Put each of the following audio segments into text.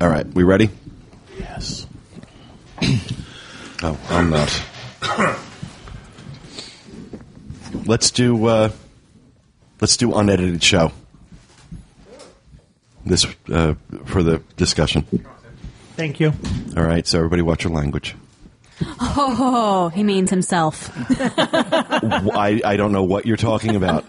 All right, we ready? Yes. Oh, I'm not. let's do uh, let's do unedited show. This uh, for the discussion. Thank you. All right, so everybody watch your language. Oh, he means himself. I, I don't know what you're talking about.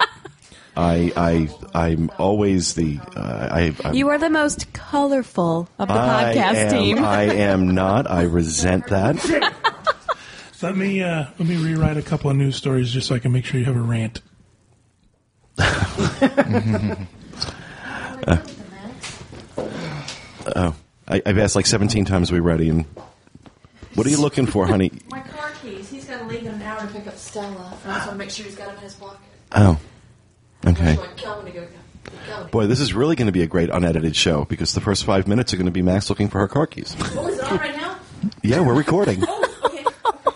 I I I'm always the uh, I I'm, You are the most colorful of the I podcast am, team. I am not. I resent that. Let me uh, let me rewrite a couple of news stories just so I can make sure you have a rant. Oh, I, I've asked like 17 times. We ready? And what are you looking for, honey? My car keys. He's going to leave in an hour to pick up Stella. I just want to make sure he's got them in his pocket. Oh, okay. I want Kelvin to go. Kelvin. Boy, this is really going to be a great unedited show because the first five minutes are going to be Max looking for her car keys. Oh, is it on right now? Yeah, we're recording. Oh, okay.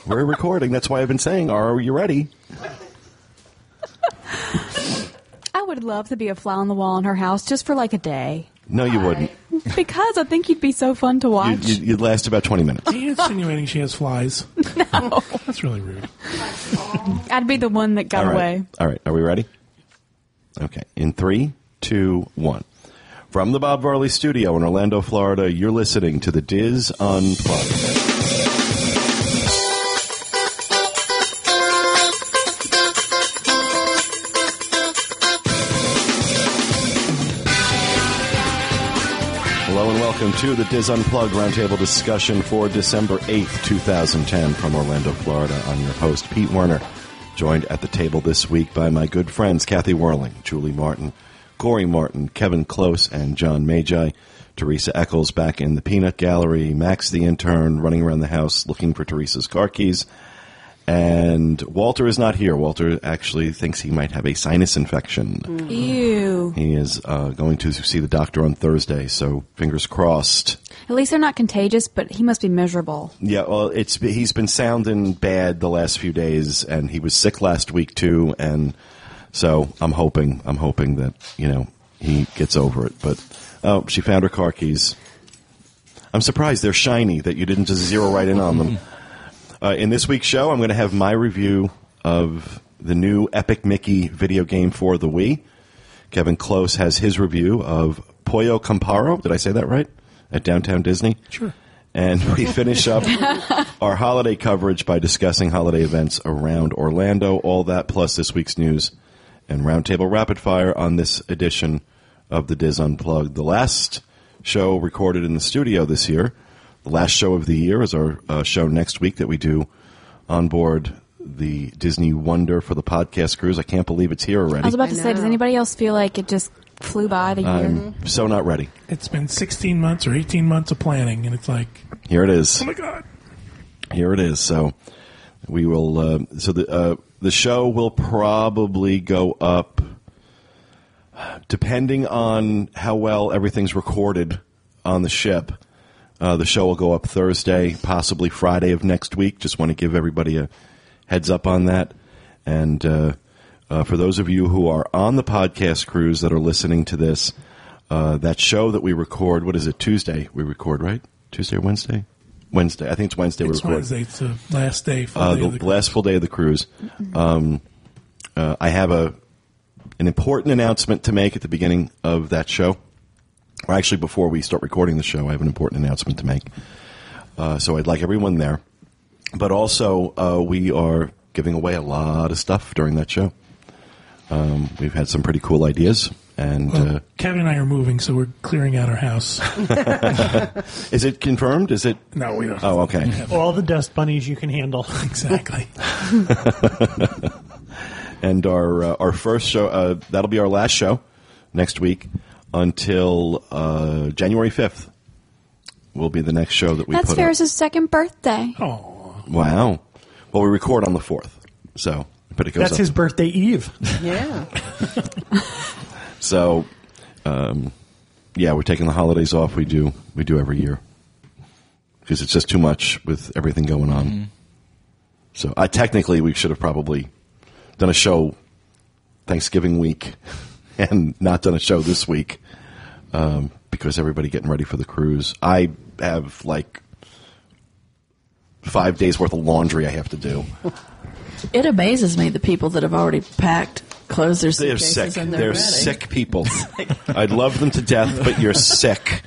We're recording. That's why I've been saying, "Are you ready?" I would love to be a fly on the wall in her house just for like a day. No, you wouldn't. Because I think you'd be so fun to watch. You'd, you'd, you'd last about 20 minutes. Are you insinuating she has flies? No. That's really rude. I'd be the one that got All right. away. All right. Are we ready? Okay. In three, two, one. From the Bob Varley Studio in Orlando, Florida, you're listening to the Diz Unplugged. Hello and welcome to the Diz Unplugged Roundtable discussion for December 8th, 2010 from Orlando, Florida. I'm your host, Pete Werner, joined at the table this week by my good friends Kathy Werling, Julie Martin, Corey Martin, Kevin Klose, and John Magi. Teresa Eccles back in the peanut gallery, Max the intern running around the house looking for Teresa's car keys. And Walter is not here. Walter actually thinks he might have a sinus infection. Ew. He is uh, going to see the doctor on Thursday, so fingers crossed. At least they're not contagious, but he must be miserable. Yeah, well, it's he's been sounding bad the last few days, and he was sick last week too, and so I'm hoping I'm hoping that you know he gets over it. But oh, she found her car keys. I'm surprised they're shiny that you didn't just zero right in on them. Uh, in this week's show, I'm going to have my review of the new Epic Mickey video game for the Wii. Kevin Klose has his review of Pollo Campero. Did I say that right? At Downtown Disney. Sure. And we finish up our holiday coverage by discussing holiday events around Orlando. All that plus this week's news and Roundtable Rapid Fire on this edition of the Diz Unplugged. The last show recorded in the studio this year. The last show of the year is our uh, show next week that we do on board the Disney Wonder for the podcast cruise. I can't believe it's here already. I was about to say, does anybody else feel like it just flew by the year? I'm so not ready. It's been 16 months or 18 months of planning, and it's like, Here it is. oh my god. Here it is. So we will. Uh, so the uh, the show will probably go up, depending on how well everything's recorded on the ship. Uh, the show will go up Thursday, possibly Friday of next week. Just want to give everybody a heads up on that. And uh, uh, for those of you who are on the podcast cruise that are listening to this, uh, that show that we record, what is it? Tuesday we record, right? Tuesday or Wednesday? Wednesday. I think it's Wednesday. It's we record. Wednesday. It's the last day. Full Uh, day the, of the last full day of the cruise. Um, uh, I have a an important announcement to make at the beginning of that show. Actually, before we start recording the show, I have an important announcement to make. Uh, so I'd like everyone there. But also, uh, we are giving away a lot of stuff during that show. Um, we've had some pretty cool ideas. And Well, uh, Kevin and I are moving, so we're clearing out our house. is it confirmed? Is it? no, we don't. Oh, okay. All the dust bunnies you can handle. exactly. and our uh, our first show uh, that'll be our last show next week until uh, January fifth. Will be the next show that we That's put. Ferris's second birthday. Oh. Wow. Well, we record on the fourth, so but it goes That's up. his birthday eve. Yeah. So, um, yeah, we're taking the holidays off. We do we do every year because it's just too much with everything going on. So, I technically we should have probably done a show Thanksgiving week and not done a show this week um, because everybody getting ready for the cruise. I have like five days worth of laundry I have to do. It amazes me the people that have already packed, clothes their They're suitcases, sick. and They're, they're, ready. sick people. I'd love them to death, but you're sick.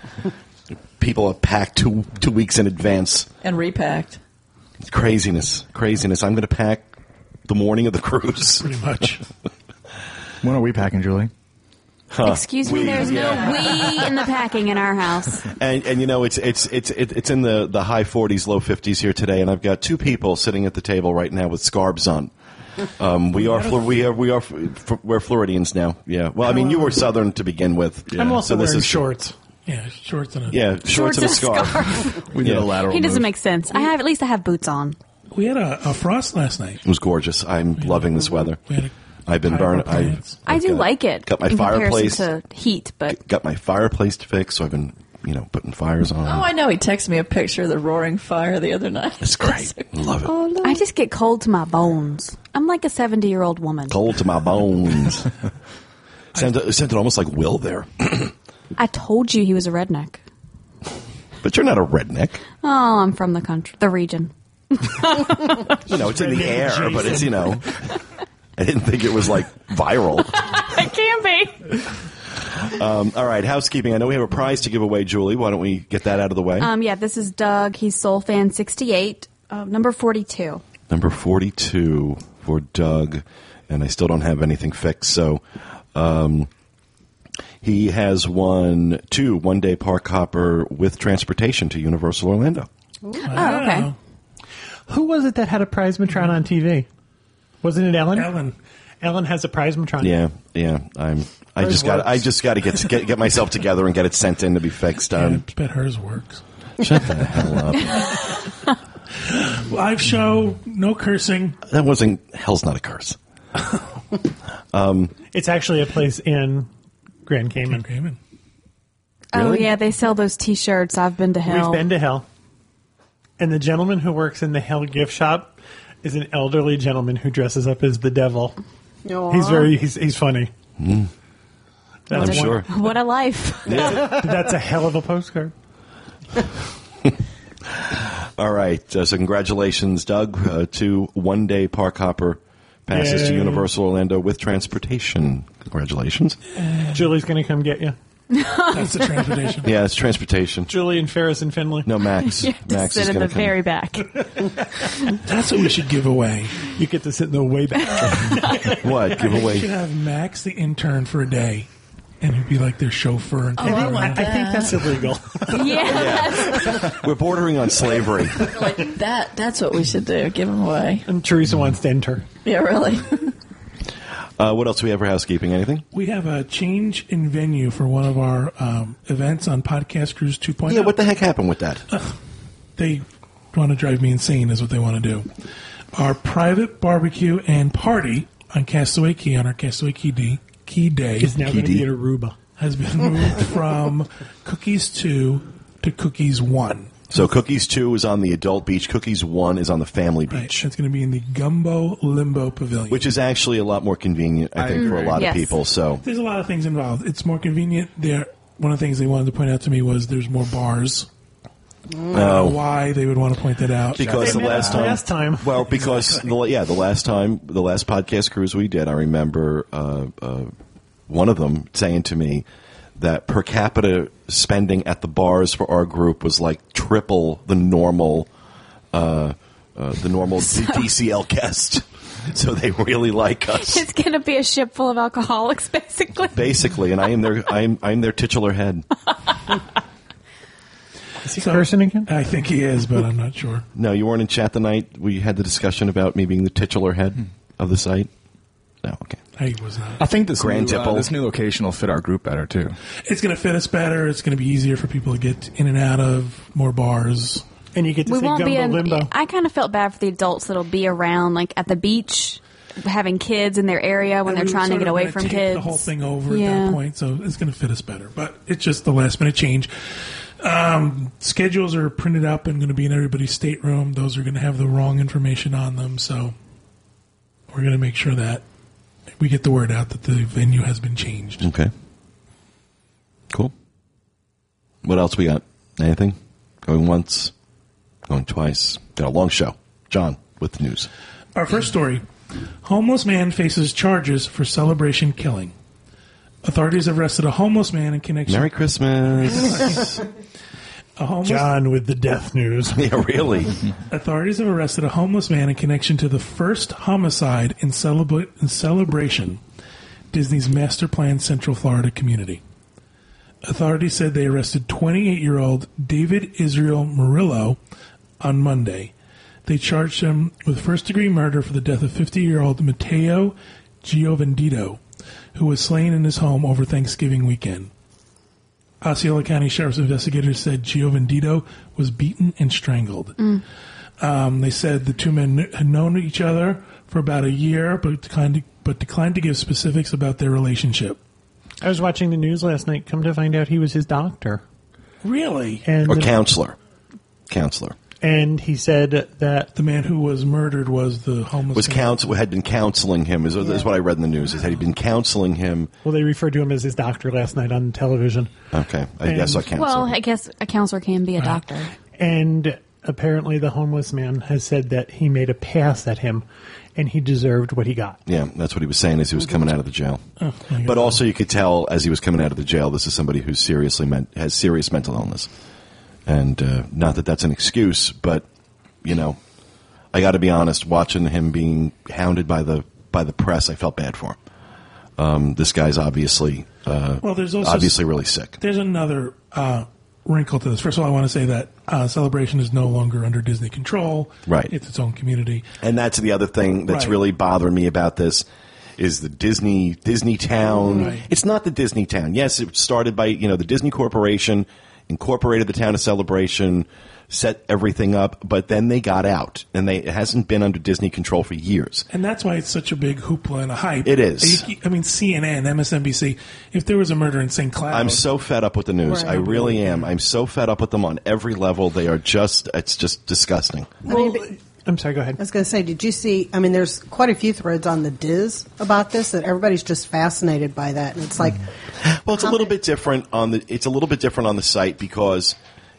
People have packed two two weeks in advance. and repacked. It's craziness, craziness. I'm going to pack the morning of the cruise. Pretty much. When are we packing, Julie? Excuse me, We- there's yeah. no we in the packing in our house. And and you know it's it's it's it's in the the high 40s, low 50s here today, and I've got two people sitting at the table right now with scarves on. Um, we are we are we are we're Floridians now. Yeah. Well, I mean, you were Southern to begin with. I'm also So this wearing is- shorts. Yeah, shorts and a. Yeah, shorts, and a scarf. We did Yeah. a lateral. He doesn't move. make sense. I have at least I have boots on. We had a, a frost last night. It was gorgeous. I'm loving this weather. We had a I've been Fiber burning. I. I do got- like it Got my in fireplace. to heat, but got my fireplace to fix, so I've been you know putting fires on. Oh, I know. He texted me a picture of the roaring fire the other night. It's great. Love it. Oh, I just get cold to my bones. I'm like a 70 year old woman. Cold to my bones. sounded, sounded almost like Will there. I told you he was a redneck. But you're not a redneck. Oh, I'm from the country, the region. You know, it's in the Redneck air, but it's, you know. I didn't think it was like viral. It can be. Um, all right, housekeeping. I know we have a prize to give away, Julie. Why don't we get that out of the way? Um, yeah, this is Doug. He's Soul Fan 68, uh, number 42. Number 42 for Doug, and I still don't have anything fixed. So um, he has won two one day park hopper with transportation to Universal Orlando. Oh, okay. Who was it that had a Prizematron on TV? Wasn't it Ellen? Ellen. Ellen has a Prizematron. Yeah, yeah. I'm. I Hers just got. I works. just got to get, get get myself together and get it sent in to be fixed. Yeah, Um, I bet hers works. shut the hell up. Live show, no cursing. That wasn't. Hell's not a curse. It's actually a place in Grand Cayman. Cayman. Oh, yeah, they sell those t shirts. I've been to hell. We've been to hell. And the gentleman who works in the Hell gift shop is an elderly gentleman who dresses up as the devil. He's very he's he's funny. That's Hmm. I'm one- sure. what a life. That's a hell of a postcard. All right. Uh, so congratulations, Doug, uh, to one day park hopper passes to Universal Orlando with transportation. Congratulations. Julie's going to come get you. That's the transportation. Yeah, it's transportation. Julie and Ferris and Finley. No, Max. You have to Max sit is in going the to come. very back. That's what we should give away. You get to sit in the way back. What? Give We should away. have Max the intern for a day, and he'd be like their chauffeur. And Oh, I want I think that's illegal. yeah. We're bordering on slavery. like that. That's what we should do. Give them away. and Teresa wants to enter. Yeah, really. Uh, what else do we have for housekeeping? Anything? We have a change in venue for one of our um, events on Podcast Cruise 2.0. Yeah, what the heck happened with that? they want to drive me insane is what they want to do. Our private barbecue and party on Castaway Cay on our Castaway Cay Day, Key Day Is now going to be at Aruba. has been moved from Cookies 2 to Cookies 1. So Cookies 2 is on the adult beach. Cookies 1 is on the family Right. beach. It's going to be in the Gumbo Limbo Pavilion. Which is actually a lot more convenient, I think, for a lot Yes. of people. So there's a lot of things involved. It's more convenient. There, one of the things they wanted to point out to me was there's more bars. I don't know why they would want to point that out. because the last time, last time. well, because the, yeah, the last time, the last podcast cruise we did, I remember uh, uh, one of them saying to me that per capita spending at the bars for our group was like triple the normal, uh, uh, the normal DCL guest. So they really like us, it's going to be a ship full of alcoholics, basically. basically. And I am their, I am, I am their titular head. Is he cursing again? I think he is, but I'm not sure. No, you weren't in chat the night we had the discussion about me being the titular head of the site. No, okay. I was not. I think this Grand new, uh, this new location will fit our group better too. It's going to fit us better. It's going to be easier for people to get in and out of more bars. And you get to we say won't Gumbo be in. Limbo. I kind of felt bad for the adults that'll be around, like at the beach, having kids in their area when And they're we trying to get away from take kids. The whole thing over at that point, so it's going to fit us better. But it's just the last minute change. Um, schedules are printed up and going to be in everybody's stateroom. Those are going to have the wrong information on them, so we're going to make sure that we get the word out that the venue has been changed. Okay. Cool. What else we got? Anything? Going once, going twice. Got a long show. John with the news. Our first story Homeless man faces charges for celebration killing. Authorities have arrested a homeless man in connection. Merry Christmas. a homeless, John with the death news. yeah, really. Authorities have arrested a homeless man in connection to the first homicide in, celebra- in celebration, Disney's master plan Central Florida community. Authorities said they arrested 28 year old David Israel Murillo on Monday. They charged him with first degree murder for the death of 50 year old Matteo Giovanditto, who was slain in his home over Thanksgiving weekend. Osceola County Sheriff's investigators said Giovanditto was beaten and strangled. Um, they said the two men kn- had known each other for about a year, but declined to, but declined to give specifics about their relationship. I was watching the news last night. Come to find out, he was his doctor, Really? and Or counselor. Counselor. And he said that The man who was murdered was the homeless Was man. counsel had been counseling him. Is, is what I read in the news. Is had he been counseling him? well, they referred to him as his doctor last night on television, Okay, I guess I counselor. Well, I guess a counselor can be a uh-huh. doctor. and apparently the homeless man has said that he made a pass at him, and he deserved what he got. Yeah, that's what he was saying as he was coming out of the jail. Oh, But also, you could tell as he was coming out of the jail, this is somebody who seriously meant has serious mental illness, and uh, not that that's an excuse, but you know, I got to be honest. Watching him being hounded by the by the press, I felt bad for him. Um, this guy's obviously uh, Well, there's also obviously really sick. There's another uh, wrinkle to this. First of all, I want to say that uh, Celebration is no longer under Disney control. Right. It's its own community. And that's the other thing that's Right. really bothering me about this is the Disney Disney Town. Right. It's not the Disney Town. Yes, it started by you know the Disney Corporation incorporated the town of Celebration, set everything up, but then they got out, and they it hasn't been under Disney control for years. And that's why it's such a big hoopla and a hype. It is. You- I mean, CNN, MSNBC. If there was a murder in St. Cloud, I'm so fed up with the news. Right. I really am. I'm so fed up with them on every level. They are just it's just disgusting. I mean, I'm sorry. Go ahead. I was going to say, did you see? I mean, there's quite a few threads on the Diz about this that everybody's just fascinated by that, and it's like, Well, it's a little bit different on the. It's a little bit different on the site because,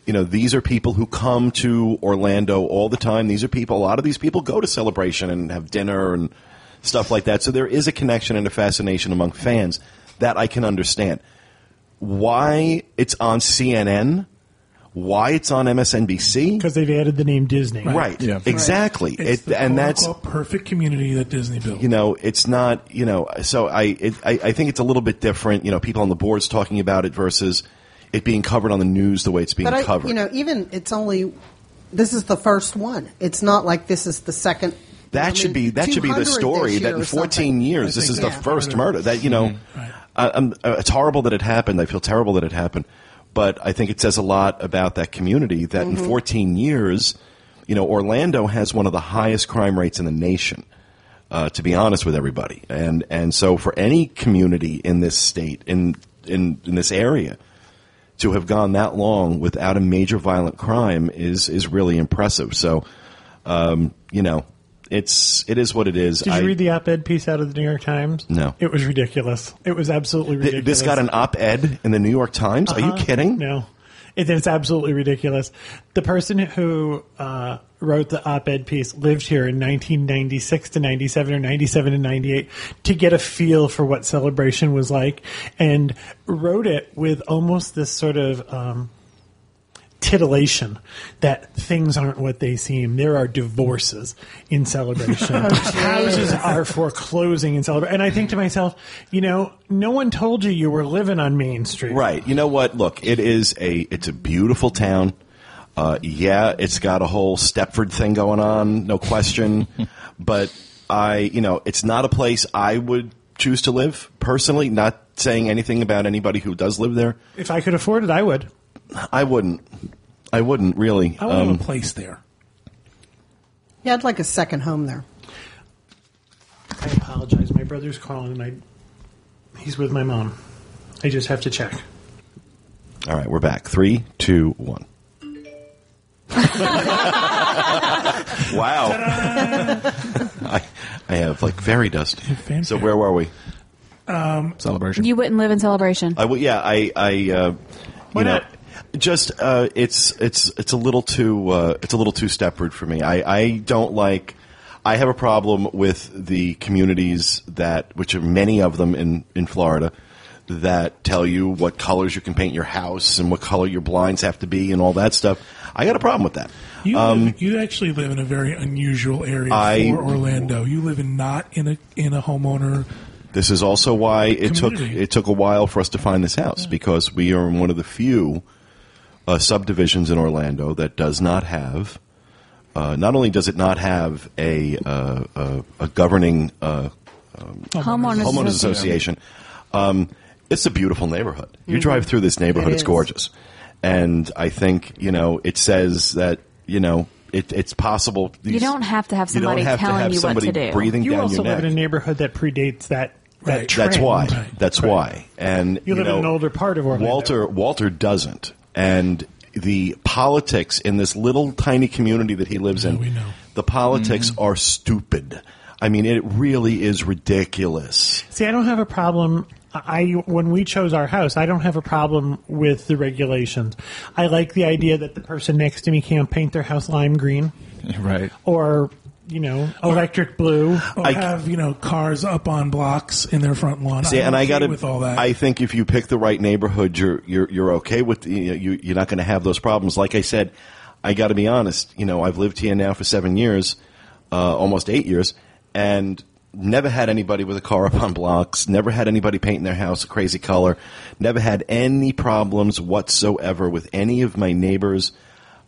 you know, these are people who come to Orlando all the time. These are people. A lot of these people go to Celebration and have dinner and stuff like that. So there is a connection and a fascination among fans that I can understand. Why it's on CNN? Why it's on MSNBC? Because they've added the name Disney. Right. Yeah. Exactly. it's It, the and that's quote-unquote perfect community that Disney built. you know, it's not, you know, so I, it, I, I think it's a little bit different, you know, people on the boards talking about it versus it being covered on the news the way it's being but I, covered. you know, even it's only this is the first one. It's not like this is the second. that I should be that should be the story that in 14 something. years this think is the first murder that you know Right. I, I'm, uh, it's horrible that it happened I feel terrible that it happened but I think it says a lot about that community that Mm-hmm. in 14 years you know Orlando has one of the highest crime rates in the nation uh, to be honest with everybody and and so for any community in this state in in, in this area to have gone that long without a major violent crime is is really impressive so um, you know it's it is what it is Did you I- read the op-ed piece out of the New York Times? No. It was ridiculous. It was absolutely Th- ridiculous. This got an op-ed in the New York Times. Are you Uh-huh. kidding? No. It, it's absolutely ridiculous. The person who uh, wrote the op-ed piece lived here in 1996 to 97 or 97 to 98 to get a feel for what celebration was like and wrote it with almost this sort of um, titillation that things aren't what they seem. There are divorces in celebration. Houses are foreclosing in celebration. And I think to myself, you know, no one told you you were living on Main Street. Right. You know what? Look, it is a it's a beautiful town. Uh, yeah, it's got a whole Stepford thing going on, no question. but I, you know, it's not a place I would choose to live personally. Not saying anything about anybody who does live there. If I could afford it, I would. I wouldn't. I wouldn't really. I want Um, a place there. Yeah, I'd like a second home there. I apologize. My brother's calling and I he's with my mom. I just have to check. all right, we're back. Three, two, one. wow. I, I have like very dusty. Fanfare. So where were we? Celebration. You wouldn't live in celebration. I w- yeah, I, I, uh, Why you know, not? Just uh, it's it's it's a little too uh, it's a little too Stepford for me. I, I don't like. I have a problem with the communities that, which are many of them in in Florida, that tell you what colors you can paint your house and what color your blinds have to be and all that stuff. I got a problem with that. You Um, live, you actually live in a very unusual area I- for Orlando. You live in not in a in a homeowner. This is also why it took it took a while for us to find this house because we are one of the few uh, subdivisions in Orlando that does not have. Uh, not only does it not have a uh, a, a governing uh, Homeowners, homeowners association. association, um, it's a beautiful neighborhood. You drive through this neighborhood; It it's is. gorgeous, and I think you know it says that you know it, it's possible. You don't have to have somebody you don't somebody have to telling have you what somebody to do. breathing You down also your live neck. in a neighborhood that predates that. That Right. trend. That's why. That's Right. why. And You live in an older part of Orlando. Walter Walter doesn't, and the politics in this little tiny community that he lives in, we know. the politics Mm-hmm. are stupid. I mean, it really is ridiculous. See, I don't have a problem. I when we chose our house, I don't have a problem with the regulations. I like the idea that the person next to me can't paint their house lime green Right. or you know electric blue. Or I- have you know cars up on blocks in their front lawn. See, I'm and I okay got to. with all that. I think if you pick the right neighborhood, you're you're you're okay with you. you you're not going to have those problems. Like I said, I got to be honest. You know, I've lived here now for seven years, uh, almost eight years, and never had anybody with a car up on blocks. Never had anybody painting their house a crazy color. Never had any problems whatsoever with any of my neighbors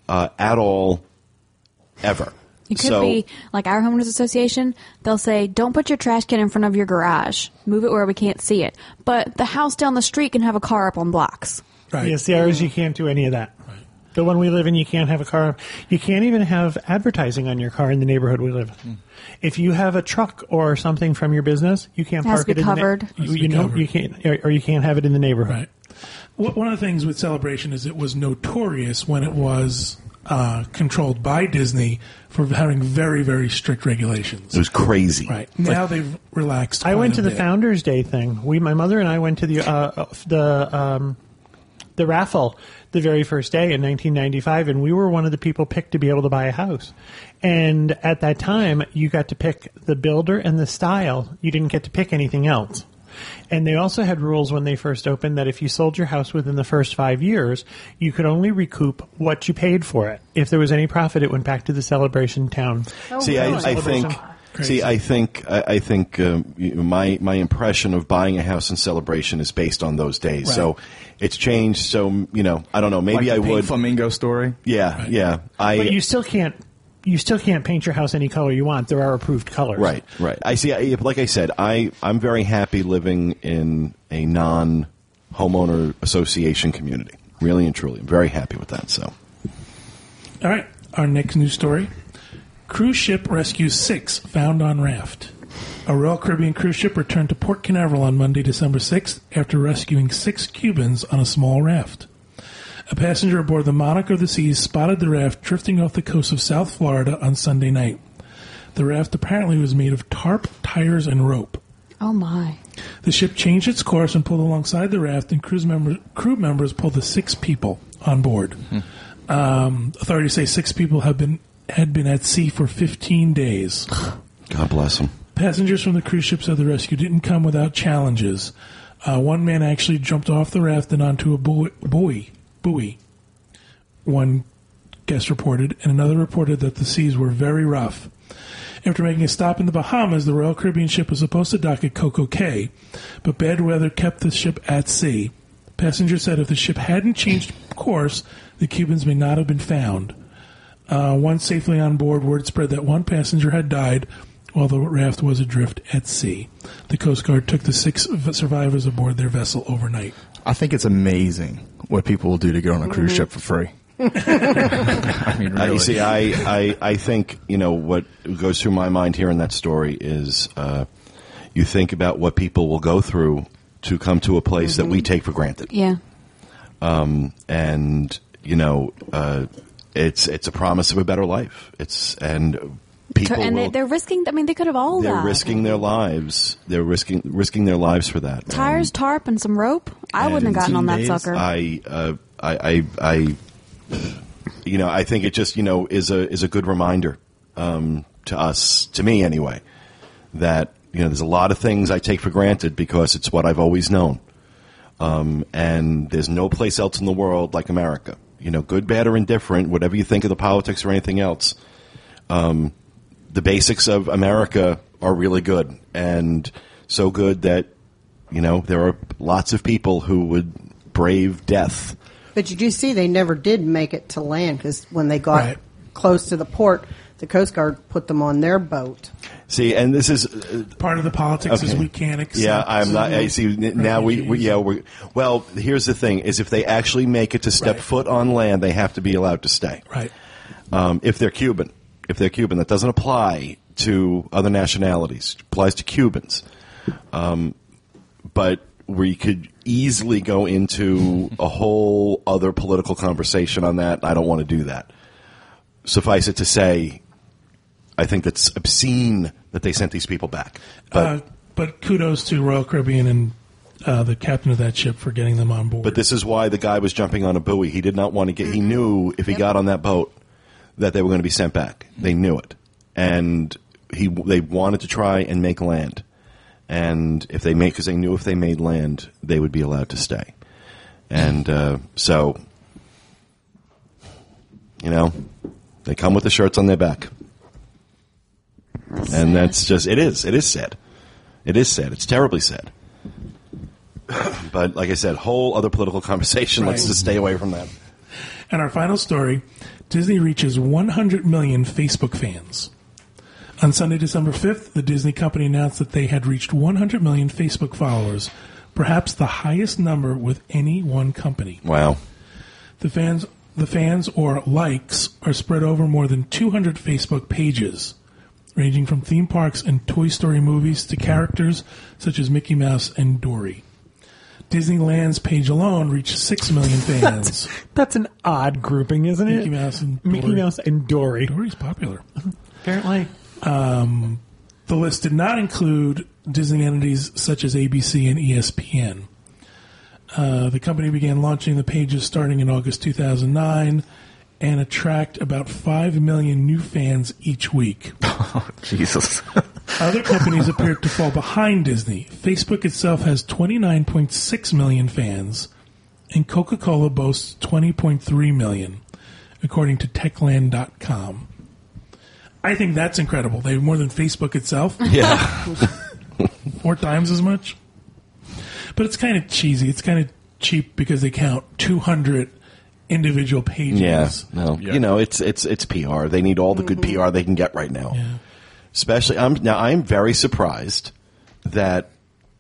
uh, at all, ever. It could so, be like our homeowners association. They'll say, "Don't put your trash can in front of your garage. Move it where we can't see it." But the house down the street can have a car up on blocks. right. Yes, the ours you can't do any of that. The one we live in, you can't have a car. You can't even have advertising on your car in the neighborhood we live in. Hmm. If you have a truck or something from your business, you can't It park it in the covered. na- you, you know covered. you can't, or, or you can't have it in the neighborhood. Right. One of the things with Celebration is it was notorious when it was uh, controlled by Disney for having very, very strict regulations. it was crazy. Right now they've relaxed. I went a to the bit. Founders Day thing. We, my mother and I went to the uh, the um, the raffle the very first day in 1995, and we were one of the people picked to be able to buy a house. And at that time, you got to pick the builder and the style. You didn't get to pick anything else. And they also had rules when they first opened that if you sold your house within the first five years, you could only recoup what you paid for it. If there was any profit, it went back to the celebration town. See, I, I think. See, I think I, I think um, my my impression of buying a house in celebration is based on those days. Right. So it's changed. So you know, I don't know. Maybe like I pink would. flamingo story. yeah, yeah. I But you still can't. You still can't paint your house any color you want. There are approved colors. right, right. I see. I, like I said, I I'm very happy living in a non homeowner association community. Really and truly, I'm very happy with that. So All right, our next news story: cruise ship rescues six found on raft. A Royal Caribbean cruise ship returned to Port Canaveral on Monday, December 6th, after rescuing six Cubans on a small raft. A passenger aboard the Monarch of the Seas spotted the raft drifting off the coast of South Florida on Sunday night. The raft apparently was made of tarp, tires, and rope. Oh my! The ship changed its course and pulled alongside the raft, and cruise member, crew members pulled the six people on board. Um, authorities say six people have been had been at sea for 15 days. God bless them. Passengers from the cruise ship said the rescue didn't come without challenges. Uh, one man actually jumped off the raft and onto a buoy. buoy, buoy. One guest reported, and another reported that the seas were very rough. After making a stop in the Bahamas, the Royal Caribbean ship was supposed to dock at Coco Cay, but bad weather kept the ship at sea. Passengers said if the ship hadn't changed course, the Cubans may not have been found. Uh, once safely on board, word spread that one passenger had died while the raft was adrift at sea. The Coast Guard took the six survivors aboard their vessel overnight. I think it's amazing what people will do to get on a cruise ship for free. I mean, Uh, really. you see, I, I, I think, you know, what goes through my mind here in that story is uh, you think about what people will go through to come to a place that we take for granted. Yeah, And, you know, uh, it's it's a promise of a better life. It's and people and they, will, they're risking. I mean, they could have all they're died. risking their lives. They're risking risking their lives for that. tires, And- tarp, and some rope. I wouldn't have gotten on that days? sucker. I uh, I, I, I, you know, I think it just you know is a is a good reminder um, to us, to me anyway, that you know there's a lot of things I take for granted because it's what I've always known, um, and there's no place else in the world like America. You know, good, bad, or indifferent, whatever you think of the politics or anything else, um, the basics of America are really good and so good that you know there are lots of people who would brave death. But you do see they never did make it to land because when they got Right. close to the port, the Coast Guard put them on their boat. See, and this is uh, Part of the politics is we can't accept. Yeah, I'm not. I see. n- Now we, we yeah. We, well, here's the thing: is if they actually make it to step Right. foot on land, they have to be allowed to stay. Right. Um, if they're Cuban, if they're Cuban, that doesn't apply to other nationalities. It applies to Cubans. Um, but we could easily go into a whole other political conversation on that. I don't want to do that. Suffice it to say, I think that's obscene that they sent these people back. But uh, but kudos to Royal Caribbean and uh, the captain of that ship for getting them on board. But this is why the guy was jumping on a buoy. He did not want to get. He knew if he got on that boat that they were going to be sent back. They knew it, and he they wanted to try and make land. And if they make, because they knew if they made land, they would be allowed to stay. And uh, so, you know, they come with the shirts on their back, and that's just it is. It is sad. It is sad. It's terribly sad. But like I said, whole other political conversation. Let's just stay away from that. And our final story Disney reaches 100 million Facebook fans. On Sunday, December 5th, the Disney company announced that they had reached 100 million Facebook followers, perhaps the highest number with any one company. Wow. The fans, the fans or likes are spread over more than 200 Facebook pages, ranging from theme parks and Toy Story movies to characters such as Mickey Mouse and Dory. Disneyland's page alone reached 6 million fans. That's an odd grouping, isn't it? Mickey Mouse and Mickey Dory. Mouse and Dory. Dory's popular. Apparently. The list did not include Disney entities such as ABC and ESPN. Uh, the company began launching the pages starting in August 2009 and attract about 5 million new fans each week. Jesus. Other companies appeared to fall behind Disney. Facebook itself has 29.6 million fans, and Coca Cola boasts 20.3 million, according to Techland.com. I think that's incredible. They have more than Facebook itself, Yeah. four times as much. But it's kind of cheesy. It's kind of cheap because they count 200 individual pages. yeah. No. You know, it's it's it's PR. They need all the good mm-hmm. PR they can get right now. Yeah. Especially, I'm now. I'm very surprised that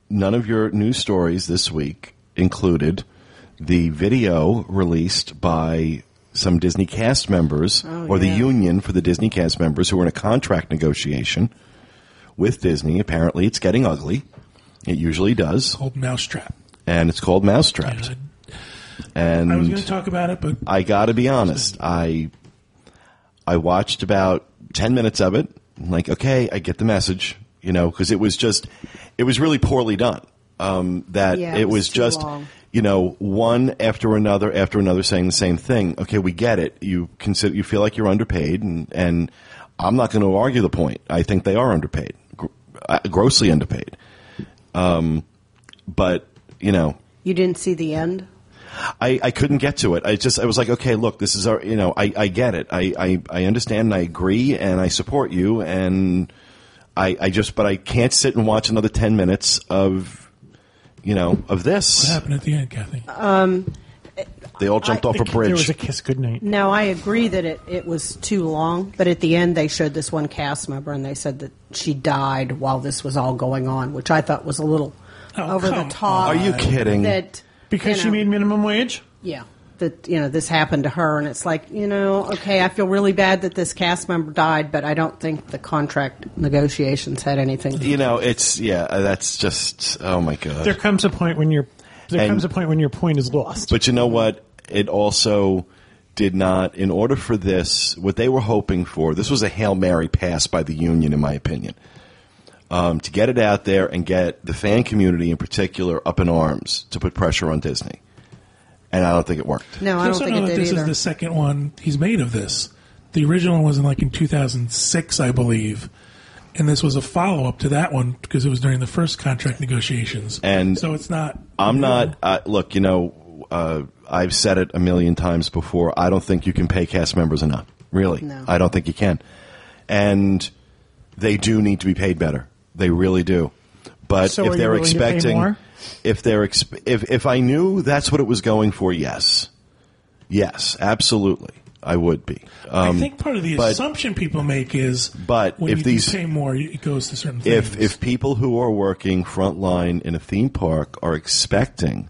none of your news stories this week included the video released by some Disney cast members oh, or the union for the Disney cast members who were in a contract negotiation with Disney. Apparently, it's getting ugly. It usually does, Called Mousetrap. and it's called Mousetrapped. And And I was going to talk about it, but I got to be honest. I I watched about ten minutes of it. Like, okay, I get the message, you know, because it was just, it was really poorly done. Um, that Yeah, it it was was just, long. you know, one after another after another saying the same thing. Okay, we get it. You consider, you feel like you're underpaid, and and I'm not going to argue the point. I think they are underpaid, gr- uh, grossly underpaid. Um, but you know, You didn't see the end? I, I couldn't get to it. I just I was like, okay, look, this is our you know I, I get it. I, I, I understand and I agree and I support you and I, I just but I can't sit and watch another ten minutes of you know of this. what happened at the end, Kathy? Um, They all jumped off a bridge. There was bridge. a kiss goodnight. No, I agree that it, it was too long, but at the end they showed this one cast member and they said that she died while this was all going on, which I thought was a little Oh, over the come top. Are you kidding? That Because you she made minimum wage? yeah that you know this happened to her and it's like you know okay I feel really bad that this cast member died, but I don't think the contract negotiations had anything. to you know, it's yeah, uh, that's just oh my god. There comes a point when your there And- comes a point when your point is lost. But you know what? It also did not, in order for this, what they were hoping for, this was a Hail Mary pass by the union, in my opinion. Um, to get it out there and get the fan community in particular up in arms to put pressure on Disney. and I don't think it worked. No, I don't think know it that did this either. is the second one he's made of this. The original one was in like in 2006, I believe, and this was a follow up to that one because it was during the first contract negotiations. And so it's not. I'm not. Uh, look, you know, uh, I've said it a million times before. I don't think you can pay cast members enough. Really, No. I don't think you can. And they do need to be paid better. They really do. But So if you they're willing to pay expecting, more? if they're exp- if if I knew that's what it was going for, yes, yes, absolutely, I would be. Um, I think part of the but- assumption people make is, But when if you these- pay more, it goes to certain if things. if people who are working frontline in a theme park are expecting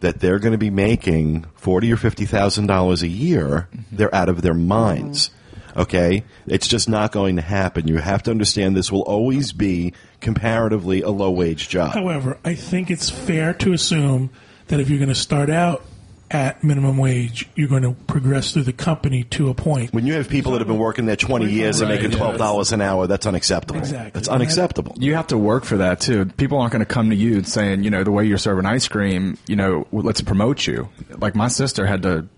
that they're going to be making forty or fifty thousand dollars a year, they're out of their minds. Okay, it's just not going to happen. You have to understand this will always be comparatively a low wage job. However, I think it's fair to assume that if you're going to start out at minimum wage, you're going to progress through the company to a point. When you have people that have been working there twenty years and Right, making twelve dollars an hour, that's unacceptable. Exactly. That's unacceptable. You have to work for that too. People aren't going to come to you saying, you know, the way you're serving ice cream, you know, let's promote you. Like my sister had to,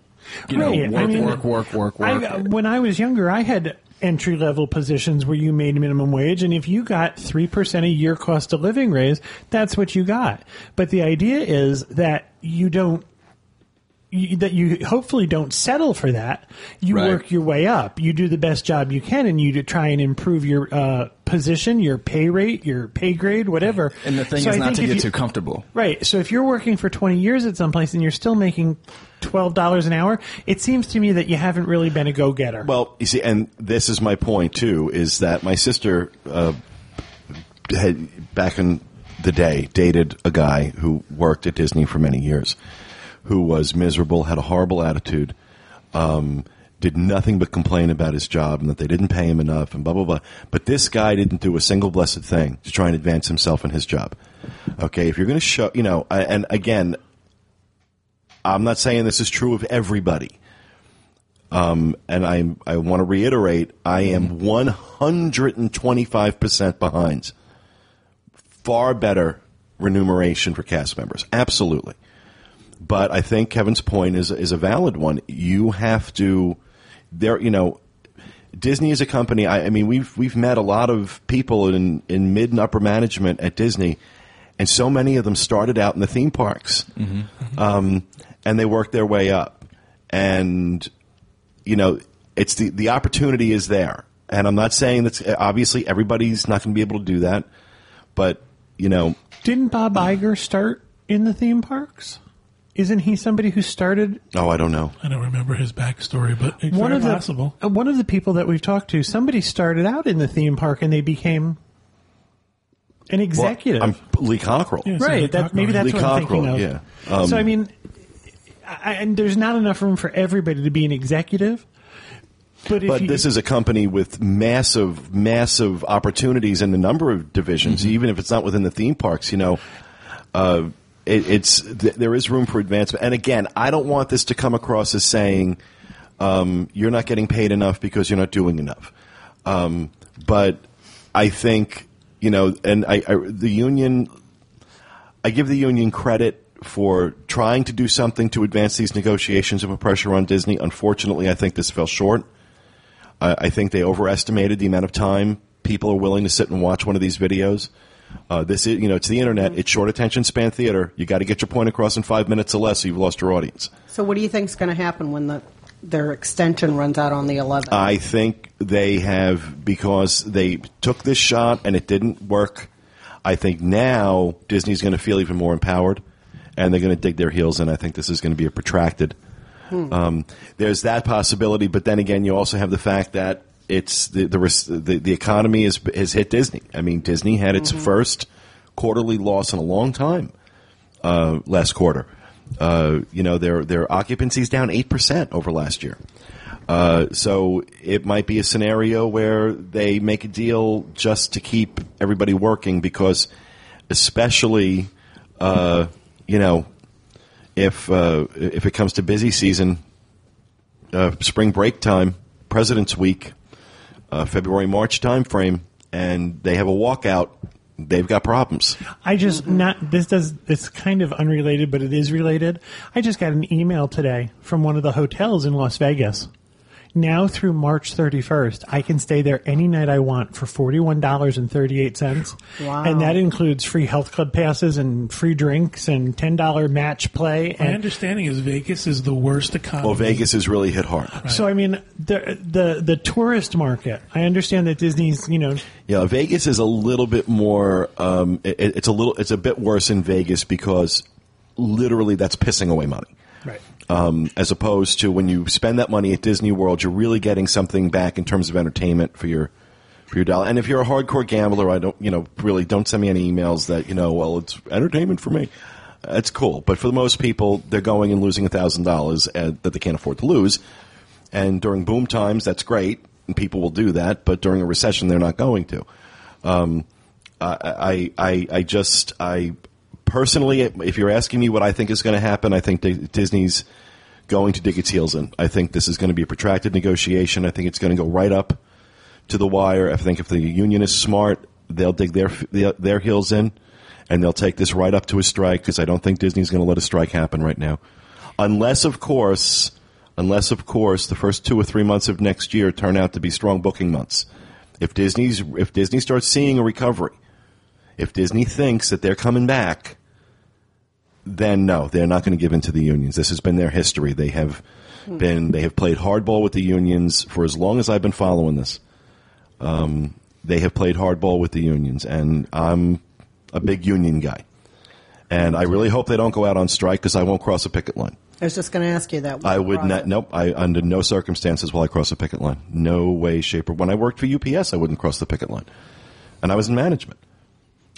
you know, Right, work, I mean, work, work, work, work. I, when I was younger, I had entry level positions where you made minimum wage, and if you got three percent a year cost of living raise, that's what you got. But the idea is that you don't. You, that you hopefully don't settle for that. You Right. work your way up. You do the best job you can, and you try and improve your uh, position, your pay rate, your pay grade, whatever. and the thing So is I not to get you- too comfortable. Right. So if you're working for 20 years at some place and you're still making $12 an hour, it seems to me that you haven't really been a go-getter. Well, you see, and this is my point too: is that my sister uh, had back in the day dated a guy who worked at Disney for many years, who was miserable, had a horrible attitude, um, did nothing but complain about his job and that they didn't pay him enough and blah blah blah. But this guy didn't do a single blessed thing to try and advance himself in his job. Okay, if you're going to show, you know, and again, I'm not saying this is true of everybody and I I want to reiterate, I am 125 percent behind. Far better remuneration for cast members, absolutely. But I think Kevin's point is is a valid one. You have to, there, you know, Disney is a company. I, I mean, we've we've met a lot of people in in mid and upper management at Disney, and so many of them started out in the theme parks, um, and they worked their way up. And you know, it's the the opportunity is there, and I'm not saying that's obviously everybody's not going to be able to do that, but you know, Didn't Bob Iger start in the theme parks? Isn't he somebody who started oh, I don't know. I don't remember his backstory, but it's one very of the possible. uh, one of the people that we've talked to? Somebody started out in the theme park and they became an Well, executive. I'm Lee Cockrell. Yeah. right. That, maybe that's Lee what I'm thinking of. yeah. Um, so I mean, I, and there's not enough room for everybody to be an executive. But But you, this is a company with massive, massive opportunities in a number of divisions, even if it's not within the theme parks. You know, uh, it, it's th- there is room for advancement. And again, I don't want this to come across as saying um, you're not getting paid enough because you're not doing enough. Um, but I think you know, and I, I the union. I give the union credit for trying to do something to advance these negotiations and put pressure on Disney. Unfortunately, I think this fell short. I, I think they overestimated the amount of time people are willing to sit and watch one of these videos. Uh, this is, you know, it's the internet. It's short attention span theater. You got to get your point across in five minutes or less. Or you've lost your audience. So what do you think is going to happen when the their extension runs out on the 11th? I think they have because they took this shot and it didn't work. I think now Disney's going to feel even more empowered, and they're going to dig their heels in. I think this is going to be a protracted. Um, there's that possibility, but then again, you also have the fact that it's the the the, the economy has has hit Disney. I mean, Disney had its first quarterly loss in a long time uh, last quarter. Uh, you know, their their occupancy is down eight percent over last year. Uh, so it might be a scenario where they make a deal just to keep everybody working because, especially, uh, you know, if uh, if it comes to busy season, uh, spring break time, President's Week, uh, February March time frame, and they have a walkout, they've got problems. I just not this does it's kind of unrelated, but it is related. I just got an email today from one of the hotels in Las Vegas. Now through March 31st, I can stay there any night I want for $41.38. Wow. And that includes free health club passes and free drinks and $10 match play. My And understanding is Vegas is the worst economy. Well, Vegas is really hit hard. so, I mean, the, the, the tourist market, I understand that Disney's, you know, Yeah, Vegas is a little bit more. Um, it, it's a little. It's a bit worse in Vegas because literally that's pissing away money. Um, as opposed to when you spend that money at Disney World, you're really getting something back in terms of entertainment for your for your dollar. And if you're a hardcore gambler, I don't, you know, really don't send me any emails that you know, well, it's entertainment for me. It's cool, but for the most people, they're going and losing thousand dollars that they can't afford to lose. And during boom times, that's great, and people will do that. But during a recession, they're not going to. Um, I, I, I just, I personally, if you're asking me what I think is going to happen, I think Disney's going to dig its heels in. I think this is going to be a protracted negotiation. I think it's going to go right up to the wire. I think if the union is smart, they'll dig their their, heels in, and they'll take this right up to a strike because I don't think Disney's going to let a strike happen right now, unless of course, unless of course the first two or three months of next year turn out to be strong booking months. If Disney's if Disney starts seeing a recovery, if Disney thinks that they're coming back, then no, they're not going to give in to the unions. This has been their history. They have been they have played hardball with the unions for as long as I've been following this. Um, they have played hardball with the unions, and I'm a big union guy. And I really hope they don't go out on strike because I won't cross a picket line. I was just going to ask you that. I would not. Nope. I under no circumstances will I cross a picket line. No way, shape, or when I worked for UPS, I wouldn't cross the picket line, and I was in management,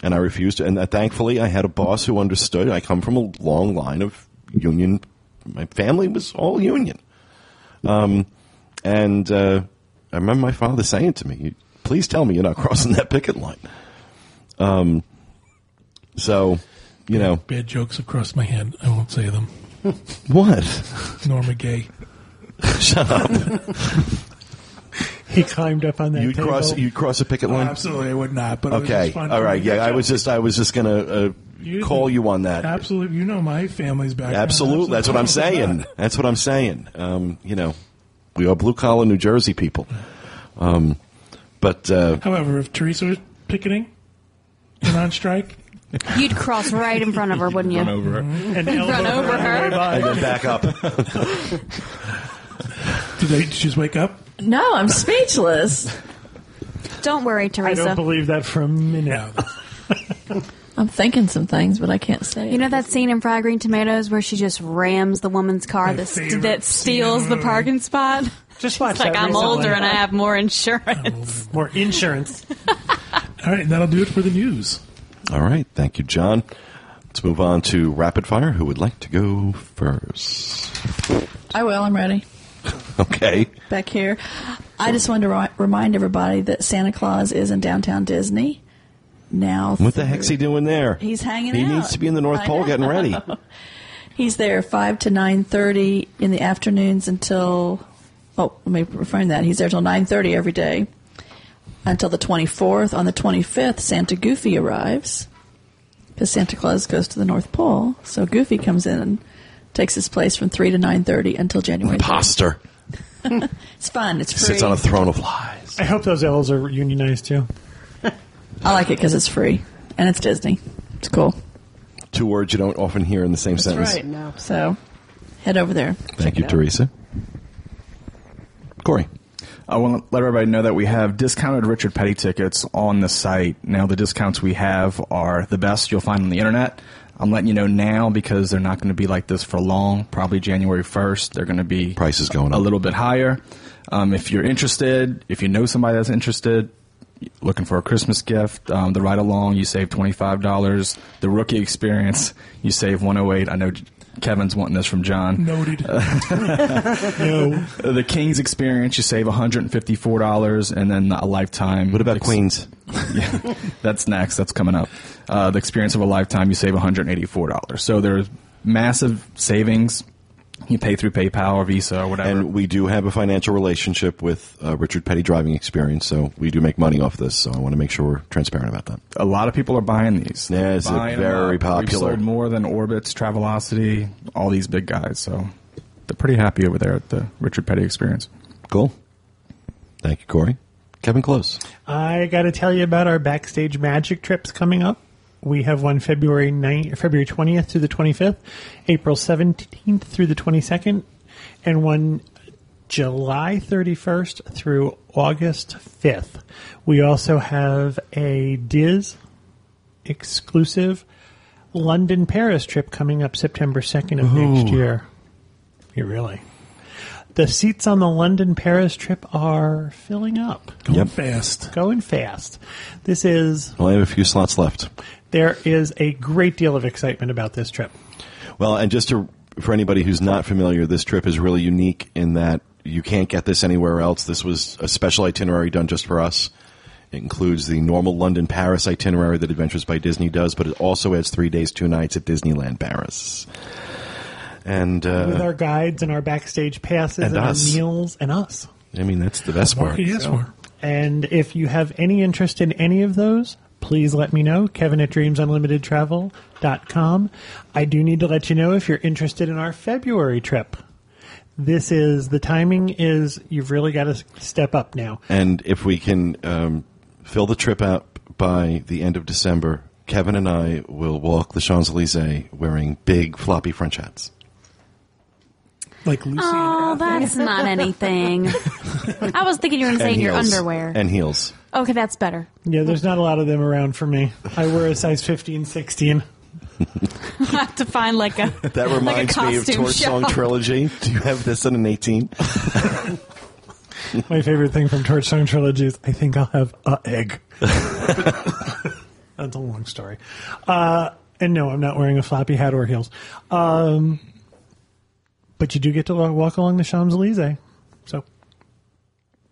and I refused to. And uh, thankfully, I had a boss who understood. I come from a long line of union. My family was all union, um, and uh, I remember my father saying to me, "Please tell me you're not crossing that picket line." Um, so, you know Bad jokes have crossed my head. I won't say them. what? Norma Gay. He climbed up on that You'd table. cross. You'd cross a picket line. Absolutely, I would not. But it was Okay. just fun All for right. me to Yeah, I was just I was just gonna uh, You- call you on that. Absolutely, you know my family's background. Absolutely. That's what I'm saying. That's what I'm saying. Um, you know, we are blue collar New Jersey people. Um, but uh, However, if Teresa was picketing and on strike, You'd cross right in front of her, wouldn't you? Run over it. and elbow Run over on her. and then back up. did they just wake up? No, I'm speechless. Don't worry, Teresa. I Teresa. don't believe that for a minute. I'm thinking some things, but I can't say. You know that scene in Fried Green Tomatoes where she just rams the woman's car My that, favorite that steals the the parking spot? Just watch like that I'm recently. older and I have more oh, insurance. More insurance. All right, that'll do it for the news. All right. Thank you, John. Let's move on to rapid fire. Who would like to go first? I will. I'm ready. Okay. Back here. I just wanted to ri- remind everybody that Santa Claus is in downtown Disney now. What the heck's he doing there? He's hanging He out. needs to be in the North I Pole know. getting ready. He's there five to nine thirty in the afternoons until. Oh, let me refrain that. He's there till nine thirty every day until the twenty fourth. On the twenty fifth, Santa Goofy arrives because Santa Claus goes to the North Pole. So Goofy comes in takes his place from three to nine thirty until January. 3rd. Imposter. It's fun. It's free. Sits on a throne of lies. I hope those elves are unionized too. I like it because it's free and it's Disney. It's cool. Two words you don't often hear in the same sentence. right. No. So head over there. Thank you. Teresa. Corey. I want to let everybody know that we have discounted Richard Petty tickets on the site. Now, the discounts we have are the best you'll find on the internet. I'm letting you know now because they're not going to be like this for long. Probably January 1st, they're going to be Prices going a up. little bit higher. Um, if you're interested, if you know somebody that's interested, looking for a Christmas gift, um, the ride along, you save $25. The rookie experience, you save 108. I know Kevin's wanting this from John. Noted. No. The King's Experience, you save $154, and then a lifetime. What about ex- Queens? Yeah, that's next. That's coming up. Uh, the Experience of a Lifetime, you save $184. So there's massive savings You pay through PayPal or Visa or whatever. And we do have a financial relationship with uh, Richard Petty Driving Experience, so we do make money off this. So I want to make sure we're transparent about that. a lot of people are buying these. Yeah, it's Buying very popular. We've sold more than Orbitz, Travelocity, all these big guys. So they're pretty happy over there at the Richard Petty Experience. Cool. Thank you, Corey. Kevin Klose. I got to tell you about our backstage magic trips coming up. We have one February 9, February 20th through the 25th, April 17th through the 22nd, and one July 31st through August 5th. We also have a Diz exclusive London Paris trip coming up September 2nd of next year. You really. The seats on the London Paris trip are filling up Going Yep. fast. going fast. This is Well, I have a few slots left. there is a great deal of excitement about this trip. Well, and just to, for anybody who's not familiar, this trip is really unique in that you can't get this anywhere else. This was a special itinerary done just for us. It includes the normal London Paris itinerary that Adventures by Disney does, but it also adds three days, two nights at Disneyland Paris. And With uh, our guides and our backstage passes And and, our meals and us. I mean, that's the best part. Yes for. And if you have any interest in any of those, please let me know. Kevin at dreamsunlimitedtravel.com. I do need to let you know if you're interested in our February trip. This is the timing is you've really got to step up now. And if we can um, fill the trip out by the end of December, Kevin and I will walk the Champs Elysees wearing big floppy French hats. Like Lucy Oh, and that's not anything. I was thinking you were going to say in your heels. underwear. And heels. okay, that's better. Yeah, there's not a lot of them around for me. I wear a size 15, 16. I have to find like a That reminds me of costume Torch Song. Trilogy. Do you have this in an 18? My favorite thing from Torch Song Trilogy is I think I'll have a egg. That's a long story. Uh, and no, I'm not wearing a floppy hat or heels. Um, but you do get to walk along the Champs Elysees. So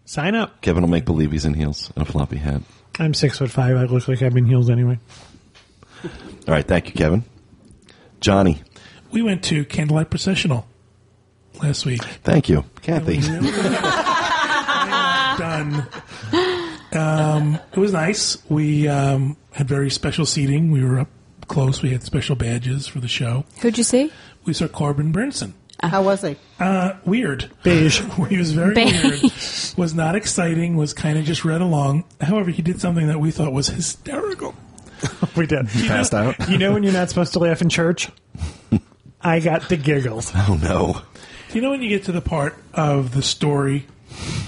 sign up. Kevin will make believe he's in heels and a floppy hat. I'm six foot five. I look like I'm in heels anyway. All right, thank you, Kevin. Johnny, We went to Candlelight Processional last week. thank you. Kathy, Done. Um, it was nice. We um, had very special seating. We were up close. We had special badges for the show. Who'd you see? We saw Corbin Bernsen. How was he? Uh, weird. Beige. he was very Beige. weird. Was not exciting. Was kind of just read along. However, he did something that we thought was hysterical. We did. He passed out. You know when you're not supposed to laugh in church? I got the giggles. oh no. You know when you get to the part of the story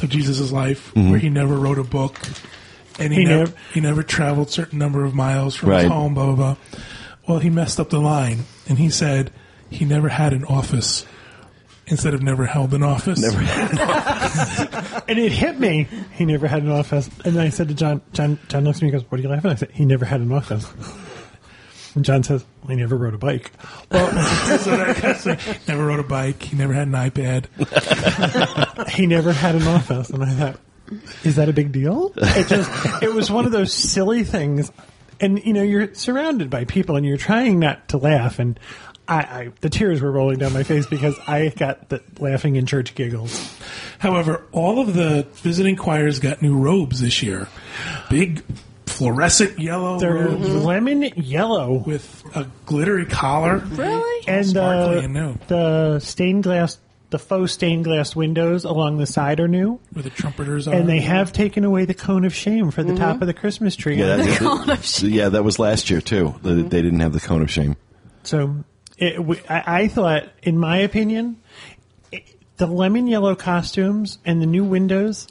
of Jesus' life where he never wrote a book and he, He never, nev- he never traveled certain number of miles from his home, blah blah blah. Well, he messed up the line and he said he never had an office instead of never held an office. Never And it hit me. He never had an office. And I said to John, John, John looks at me and goes, What are you laughing at? I said, He never had an office. And John says, well, He never rode a bike. Well, so that guy's never rode a bike. He never had an iPad. He never had an office. And I thought, Is that a big deal? It just, it was one of those silly things. And, you know, you're surrounded by people and you're trying not to laugh. And I, I the tears were rolling down my face because I got the laughing in church giggles. However, all of the visiting choirs got new robes this year. Big fluorescent yellow They're robes lemon yellow. with a glittery collar. Really? and sparkly uh, and new. the stained glass, the faux stained glass windows along the side are new, Where the trumpeters are. and they have taken away the cone of shame for the top of the Christmas tree. Yeah, that, cone of shame. yeah, that was last year too. The- They didn't have the cone of shame. So, it, I, I thought, in my opinion, it, the lemon yellow costumes and the new windows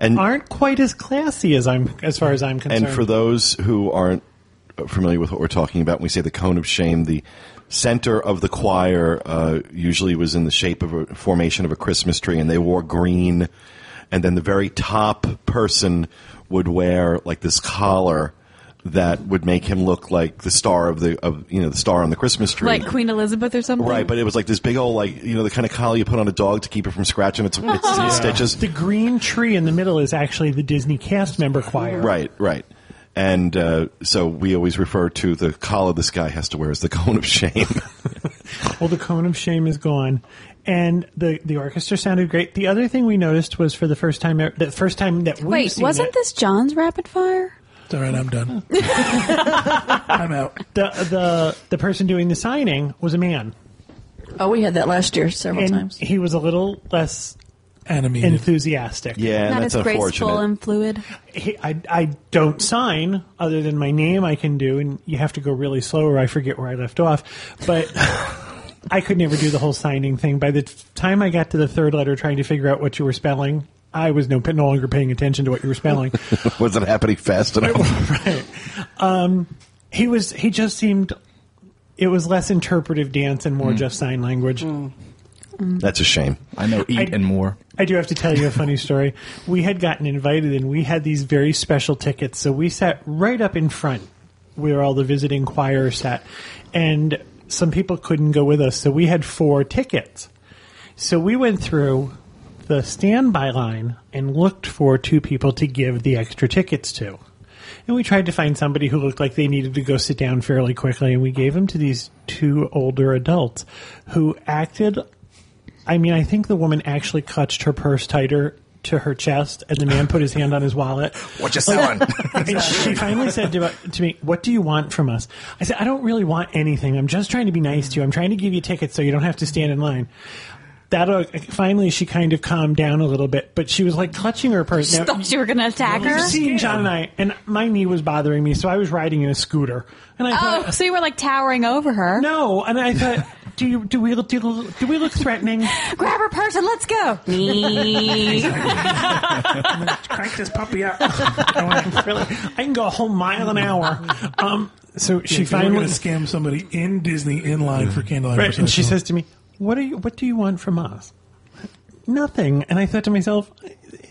And aren't quite as classy as I'm, as far as I'm concerned. And for those who aren't familiar with what we're talking about, when we say the cone of shame, the center of the choir uh, usually was in the shape of a formation of a Christmas tree, and they wore green. And then the very top person would wear like this collar that would make him look like the star of the of you know the star on the Christmas tree. Like Queen Elizabeth or something? Right, but it was like this big old like you know the kind of collar you put on a dog to keep it from scratching its, its, its stitches. the green tree in the middle is actually the Disney cast member choir. Right, right. And uh, so we always refer to the collar this guy has to wear as the cone of shame. Well, the cone of shame is gone, and the the orchestra sounded great. The other thing we noticed was for the first time, the first time that we Wait, wasn't it, this John's rapid fire? It's all right. I'm done. I'm out. the the the person doing the signing was a man, Oh, we had that last year several and times. he was a little less Animated. enthusiastic. Yeah, Not that's as graceful unfortunate. and fluid. He, I I don't sign other than my name. I can do, and you have to go really slow, or I forget where I left off. But I could never do the whole signing thing. By the time I got to the third letter, trying to figure out what you were spelling, I was no no longer paying attention to what you were spelling. Wasn't happening fast enough. right. Um, he was. He just seemed. It was less interpretive dance and more mm. just sign language. Mm. Mm. That's a shame. I know eat I- and more. I do have to tell you a funny story. We had gotten invited and we had these very special tickets. So we sat right up in front where all the visiting choir sat. And some people couldn't go with us. So we had four tickets. So we went through the standby line and looked for two people to give the extra tickets to. And we tried to find somebody who looked like they needed to go sit down fairly quickly. And we gave them to these two older adults who acted I mean, I think the woman actually clutched her purse tighter to her chest, and the man put his hand on his wallet. What you selling? And she finally said to, to me, "What do you want from us?" I said, "I don't really want anything. I'm just trying to be nice to you. I'm trying to give you tickets so you don't have to stand in line." That finally, she kind of calmed down a little bit, but she was like clutching her purse. Now, Thought you were going to attack her. you've seen John and I, and my knee was bothering me, so I was riding in a scooter, and I thought, Oh, so you were like towering over her. no, and I thought, do you do we look do, do we look threatening? Grab her purse and let's go. Me. Crank this puppy up. I really, I can go a whole mile an hour. Um, so she She finally finally, going to scam somebody in Disney in line for candlelight right, and she says to me, "What are you? What do you want from us?" Nothing. And I thought to myself,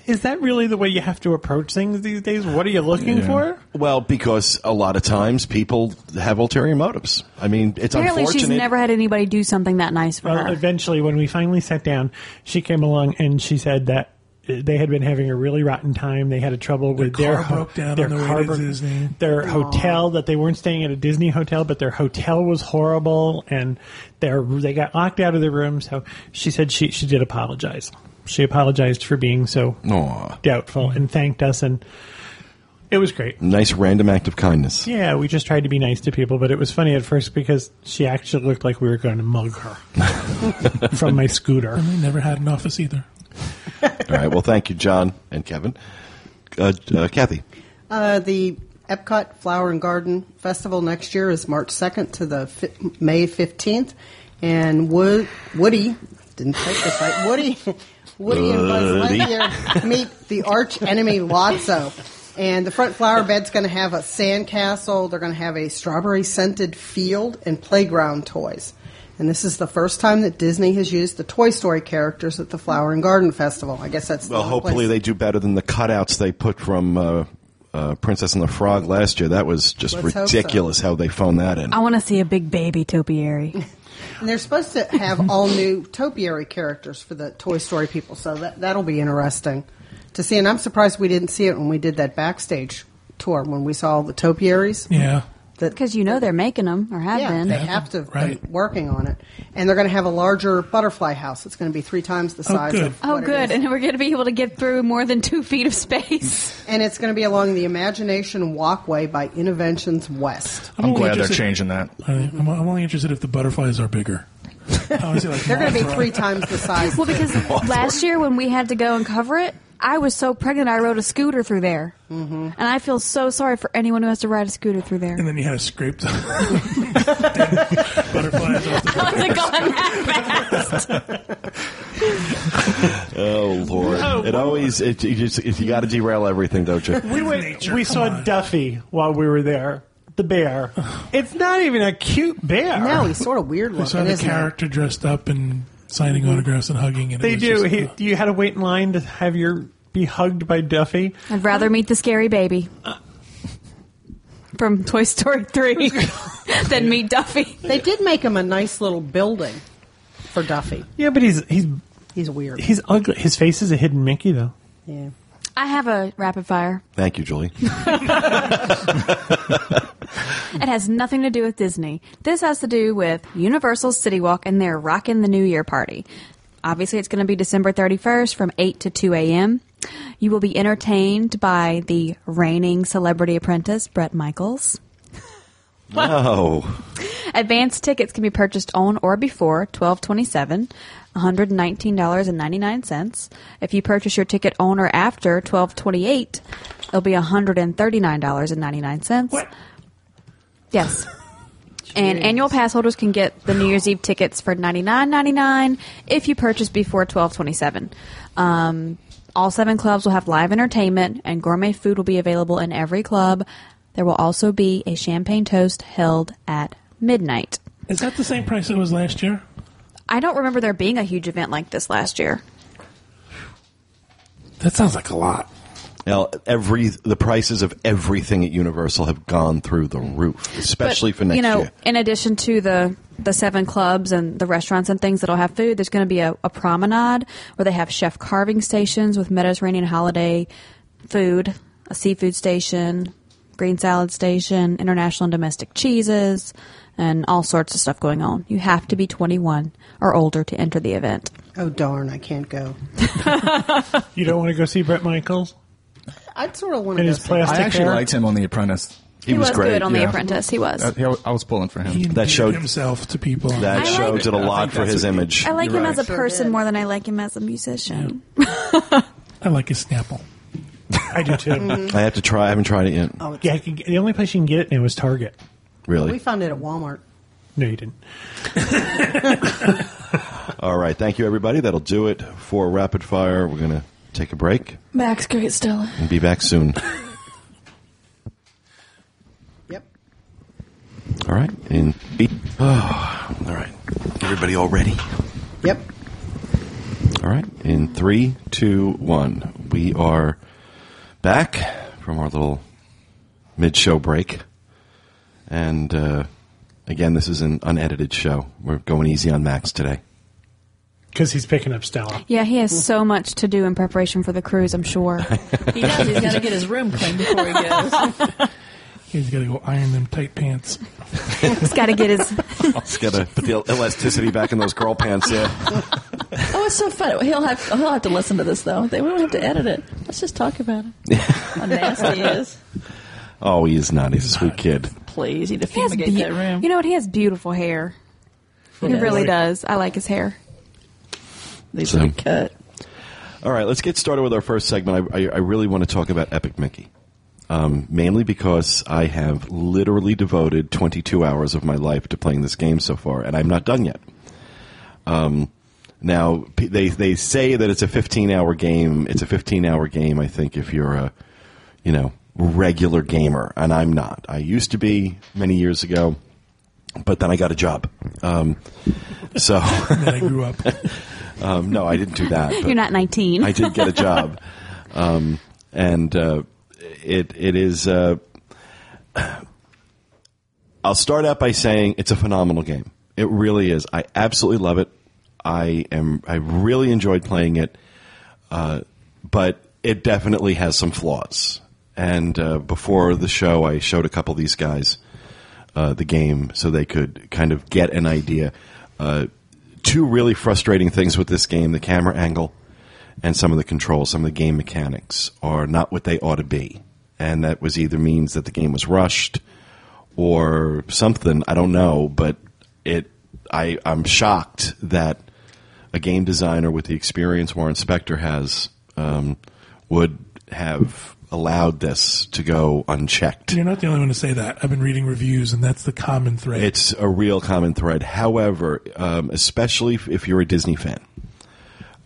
"Is that really the way you have to approach things these days? What are you looking Yeah. for?" Well, because a lot of times people have ulterior motives. I mean, it's Apparently, unfortunate. she's never had anybody do something that nice for Well, her. eventually, when we finally sat down, she came along and she said that they had been having a really rotten time. They had a trouble with car their ho- broke down their on the way car to broke- Disney. Their hotel that they weren't staying at a Disney hotel, but their hotel was horrible, and their they got locked out of their room. So she said she she did apologize. She apologized for being so Aw. doubtful and thanked us, and it was great. nice random act of kindness. Yeah, we just tried to be nice to people, but it was funny at first because she actually looked like we were going to mug her from my scooter. And they never had an office either. All right. Well, thank you, John and Kevin. Uh, uh, Kathy. Uh, the Epcot Flower and Garden Festival next year is March 2nd to the fi- May 15th. And Wood, Woody, didn't take this right, Woody, Woody and Buzz Lightyear meet the arch enemy Lotso. And the front flower bed's going to have a sand castle. They're going to have a strawberry scented field and playground toys. And this is the first time that Disney has used the Toy Story characters at the Flower and Garden Festival. I guess that's Well, only hopefully place- they do better than the cutouts they put from uh, uh, Princess and the Frog last year. That was just Let's hope so. ridiculous how they phoned that in. I want to see a big baby topiary. And they're supposed to have all new topiary characters for the Toy Story people, so that that'll be interesting to see. And I'm surprised we didn't see it when we did that backstage tour when we saw all the topiaries. Yeah. That Because you know they're making them or have yeah, been. they have to have Right. been working on it, and they're going to have a larger butterfly house. It's going to be three times the size. Oh, size. good. of Oh, what it good. is. And we're going to be able to get through more than two feet of space. and it's going to be along the Imagination Walkway by Innoventions West. I'm only glad they're changing that. I- I'm, I'm only interested if the butterflies are bigger. I wanna see, like, They're going to be three times the size. Well, because last year when we had to go and cover it, I was so pregnant I rode a scooter through there. Mm-hmm. And I feel so sorry for anyone who has to ride a scooter through there. And then you had to scrape the butterflies off the I wasn't going that fast. Oh Lord! it always it, you, just, you got to derail everything, don't you? We went. Nature, we saw on. Duffy while we were there. The bear. It's not even a cute bear. no, he's sort of weird I saw looking, the isn't he? character dressed up and signing autographs and hugging. And they do. just, He, uh, you had to wait in line to have your be hugged by Duffy. I'd rather meet the scary baby from Toy Story 3 than meet Duffy. They did make him a nice little building for Duffy. Yeah, but he's he's He's weird. he's ugly. His face is a hidden Mickey, though. Yeah. I have a rapid fire. Thank you, Julie. It has nothing to do with Disney. This has to do with Universal City Walk and their Rockin' the New Year party. Obviously, it's going to be December 31st from 8 to 2 a.m. You will be entertained by the reigning celebrity apprentice, Bret Michaels. No. Advanced tickets can be purchased on or before 1227, $119.99. If you purchase your ticket on or after 1228, it'll be $139.99. What? Yes. And annual pass holders can get the New Year's Eve tickets for ninety nine ninety nine if you purchase before twelve twenty seven. Um, all seven clubs will have live entertainment and gourmet food will be available in every club. There will also be a champagne toast held at midnight. Is that the same price it was last year? I don't remember there being a huge event like this last year. That sounds like a lot. Now, every the prices of everything at Universal have gone through the roof, especially But, for next you know, year. in addition to the the seven clubs and the restaurants and things that'll have food, there's going to be a, a promenade where they have chef carving stations with Mediterranean holiday food, a seafood station, green salad station, international and domestic cheeses, and all sorts of stuff going on. You have to be 21 or older to enter the event. Oh darn, I can't go. You don't want to go see Bret Michaels I'd sort of want to in go. his see- plastic I actually hair? liked him on The Apprentice. He, was, great. good on The. Apprentice. He was. Uh, he- I was pulling for him. He That showed- himself to people. that I show like- did a lot for his image. I like You're him right. as a person did. more than I like him as a musician. I like his Snapple. I do too. I have to try. I haven't tried it yet. Oh, Yeah, I can, the only place you can get it now is Target. Really? we found it at Walmart. No, you didn't. All right. Thank you, everybody. That'll do it for Rapid Fire. We're going to take a break Max, go get Stella. and be back soon. Yep. All right. In oh, all right. Everybody all ready? Yep. All right. In three, two, one. We are back from our little mid-show break, and uh, again, this is an unedited show. We're going easy on Max today. Because he's picking up Stella. Yeah, he has so much to do in preparation for the cruise, I'm sure. He does. He's got to get his room cleaned before he goes. He's got to go iron them tight pants. He's got to get his. He's got to put the elasticity back in those girl pants. Yeah. Oh, it's so fun. He'll have he'll have to listen to this though. They won't have to edit it. Let's just talk about it. How nasty he is. Oh, he is not. He's a sweet kid. Please, he'd He fumigate beau- that room. You know what? He has beautiful hair. He does. really does. I like his hair. These So- are cut. All right, let's get started with our first segment. I, I, I really want to talk about Epic Mickey, um, mainly because I have literally devoted 22 hours of my life to playing this game so far, and I'm not done yet. Um, now p- they they say that it's a 15 hour game. It's a 15 hour game. I think if you're a you know regular gamer, and I'm not. I used to be many years ago, but then I got a job. Um, so And I grew up. um, no, I didn't do that. but- You're not 19. I did get a job, um, and uh, it it is. Uh, I'll start out by saying it's a phenomenal game. It really is. I absolutely love it. I am. I really enjoyed playing it, uh, but it definitely has some flaws. And uh, before the show, I showed a couple of these guys uh, the game so they could kind of get an idea. Uh, two really frustrating things with this game: the camera angle and some of the controls, some of the game mechanics are not what they ought to be, and that was either means that the game was rushed or something. I don't know, but it. I I'm shocked that a game designer with the experience Warren Spector has um, would have allowed this to go unchecked. You're not the only one to say that. I've been reading reviews, and that's the common thread. It's a real common thread. However, um, especially if- if you're a Disney fan,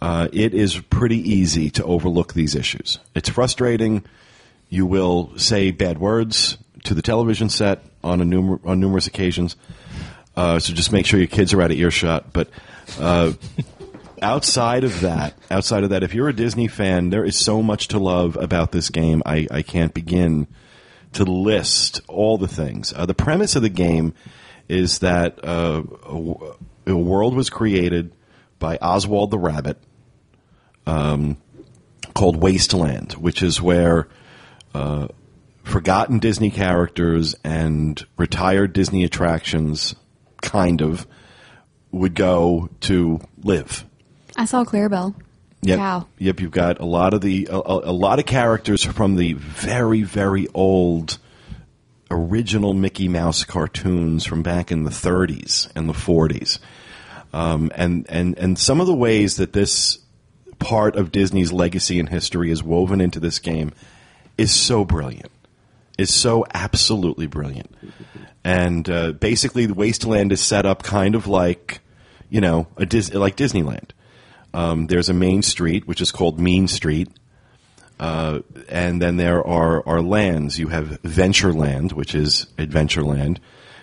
uh, it is pretty easy to overlook these issues. It's frustrating. You will say bad words to the television set on a numer- on numerous occasions. Uh, so just make sure your kids are out of earshot. But uh, outside of that, outside of that, if you're a Disney fan, there is so much to love about this game. I, I can't begin to list all the things. Uh, the premise of the game is that uh, a, a world was created by Oswald the Rabbit um, called Wasteland, which is where uh, forgotten Disney characters and retired Disney attractions, kind of, would go to live. I saw Clarabelle. Yep. Yep. You've got a lot of the a, a a lot of characters from the very very old original Mickey Mouse cartoons from back in the 30s and the 40s, um, and and and some of the ways that this part of Disney's legacy and history is woven into this game is so brilliant. Is so absolutely brilliant. And uh, basically, the Wasteland is set up kind of like, you know, a Dis- like Disneyland. Um, there's a main street which is called Mean Street, uh, and then there are are lands. You have Ventureland, which is Adventureland.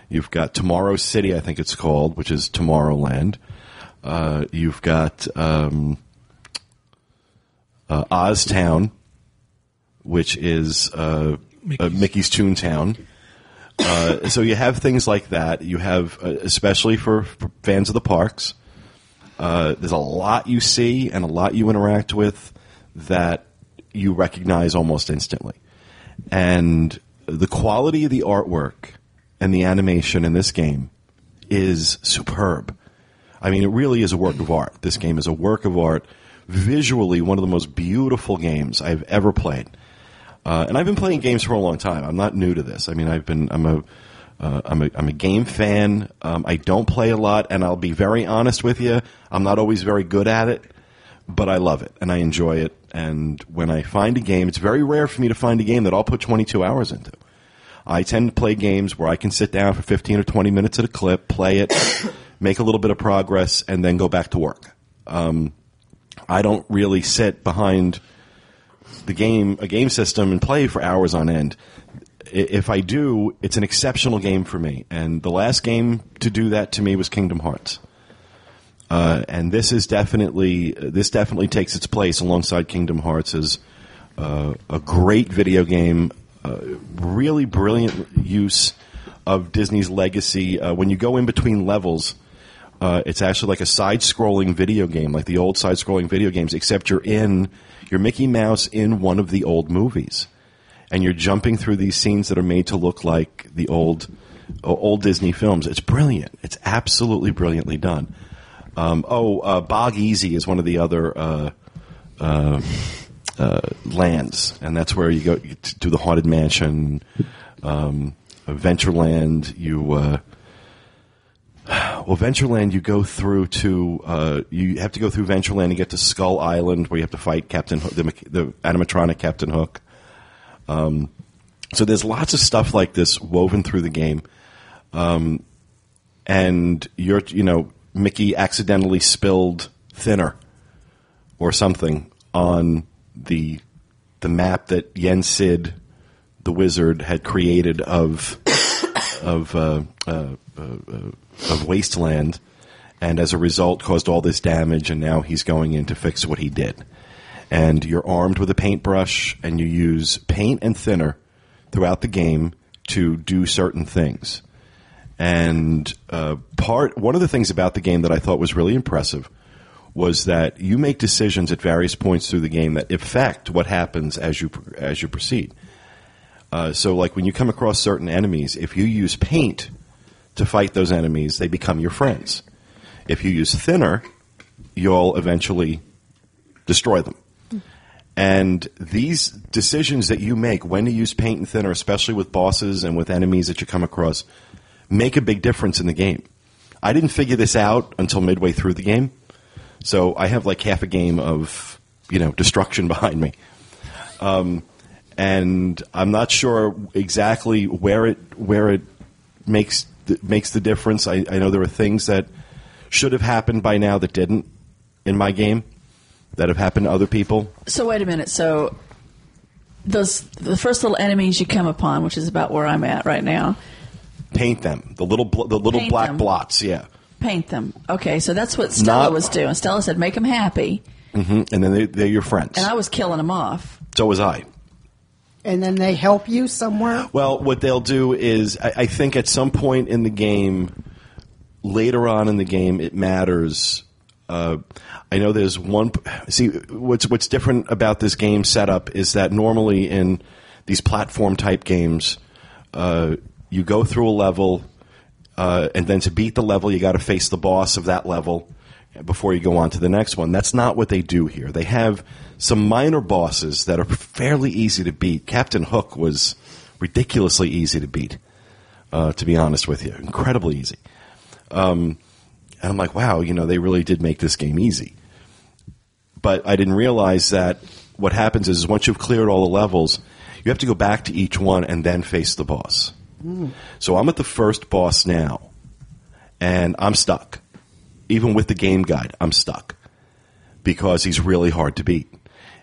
You've got Tomorrow City, I think it's called, which is Tomorrowland. Uh, you've got um, uh, OsTown, which is uh, Mickey's, uh, Mickey's Toontown. Uh, so you have things like that. You have, uh, especially for, for fans of the parks, uh, there's a lot you see and a lot you interact with that you recognize almost instantly. And the quality of the artwork and the animation in this game is superb. I mean, it really is a work of art. This game is a work of art. Visually, one of the most beautiful games I've ever played. Uh, and I've been playing games for a long time. I'm not new to this. I mean, I've been I'm a uh, I'm a I'm a game fan. Um, I don't play a lot, and I'll be very honest with you. I'm not always very good at it, but I love it and I enjoy it. And when I find a game, it's very rare for me to find a game that I'll put 22 hours into. I tend to play games where I can sit down for 15 or 20 minutes at a clip, play it, make a little bit of progress, and then go back to work. Um, I don't really sit behind the game, a game system, and play for hours on end. If I do, it's an exceptional game for me. And the last game to do that to me was Kingdom Hearts. Uh, and this is definitely this definitely takes its place alongside Kingdom Hearts as uh, a great video game, uh, really brilliant use of Disney's legacy. Uh, when you go in between levels, uh, it's actually like a side-scrolling video game, like the old side-scrolling video games, except you're in you're Mickey Mouse in one of the old movies, and you're jumping through these scenes that are made to look like the old old Disney films. It's brilliant. It's absolutely brilliantly done. Um, oh, uh, Bog Easy is one of the other uh, uh, uh, lands, and that's where you go you t- do the Haunted Mansion, um, Adventureland. You uh, well, Ventureland, you go through to uh, you have to go through Ventureland and get to Skull Island, where you have to fight Captain Hook, the, the animatronic Captain Hook. Um, so there's lots of stuff like this woven through the game, um, and you're you know Mickey accidentally spilled thinner or something on the the map that Yen Sid, the wizard, had created of of uh, uh, uh, of wasteland, and as a result, caused all this damage. And now he's going in to fix what he did. And you're armed with a paintbrush, and you use paint and thinner throughout the game to do certain things. And uh, part one of the things about the game that I thought was really impressive was that you make decisions at various points through the game that affect what happens as you as you proceed. Uh, so, like when you come across certain enemies, if you use paint to fight those enemies, they become your friends. If you use thinner, you'll eventually destroy them. And these decisions that you make when to use paint and thinner, especially with bosses and with enemies that you come across, make a big difference in the game. I didn't figure this out until midway through the game, so I have like half a game of you know destruction behind me, um, and I'm not sure exactly where it where it makes th- makes the difference. I, I know there are things that should have happened by now that didn't in my game that have happened to other people. So wait a minute. So those the first little enemies you come upon, which is about where I'm at right now, Paint them, the little bl- the little Paint black them. blots, yeah. paint them. Okay, so that's what Stella Not- was doing. Stella said, "Make them happy," hmm And then they, they're your friends. and I was killing them off. so was I. And then they help you somewhere. Well, what they'll do is, I, I think at some point in the game, later on in the game, it matters. Uh, I know there's one. See, what's what's different about this game setup is that normally in these platform type games, uh, you go through a level, uh, and then to beat the level, you got to face the boss of that level before you go on to the next one. That's not what they do here. They have some minor bosses that are fairly easy to beat. Captain Hook was ridiculously easy to beat, uh, to be honest with you. Incredibly easy. Um, and I'm like, wow, you know, they really did make this game easy. But I didn't realize that what happens is once you've cleared all the levels, you have to go back to each one and then face the boss. So I'm at the first boss now, and I'm stuck. Even with the game guide, I'm stuck because he's really hard to beat.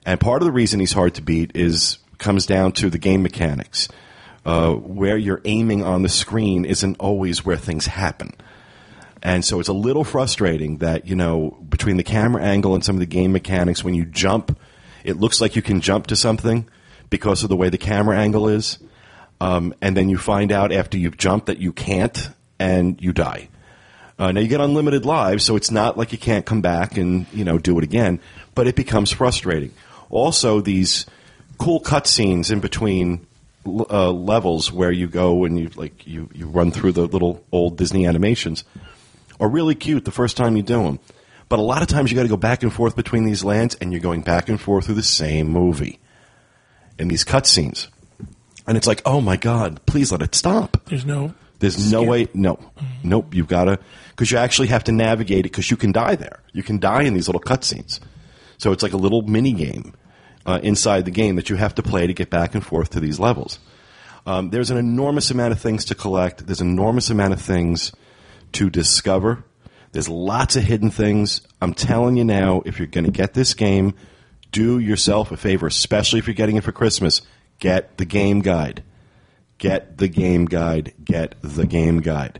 And part of the reason he's hard to beat is comes down to the game mechanics. Uh, where you're aiming on the screen isn't always where things happen. And so it's a little frustrating that, you know, between the camera angle and some of the game mechanics, when you jump, it looks like you can jump to something because of the way the camera angle is. Um, and then you find out after you've jumped that you can't and you die. Uh, now you get unlimited lives, so it's not like you can't come back and you know do it again, but it becomes frustrating. Also, these cool cutscenes in between uh, levels where you go and you like you, you run through the little old Disney animations are really cute the first time you do them. But a lot of times you got to go back and forth between these lands, and you're going back and forth through the same movie in these cutscenes. And it's like, oh my god, please let it stop. There's no. There's no way. No, nope. You've got to because you actually have to navigate it because you can die there. You can die in these little cutscenes. So it's like a little mini game uh, inside the game that you have to play to get back and forth to these levels. Um, there's an enormous amount of things to collect. There's an enormous amount of things to discover. There's lots of hidden things. I'm telling you now, if you're going to get this game, do yourself a favor, especially if you're getting it for Christmas. Get the game guide. Get the game guide. Get the game guide.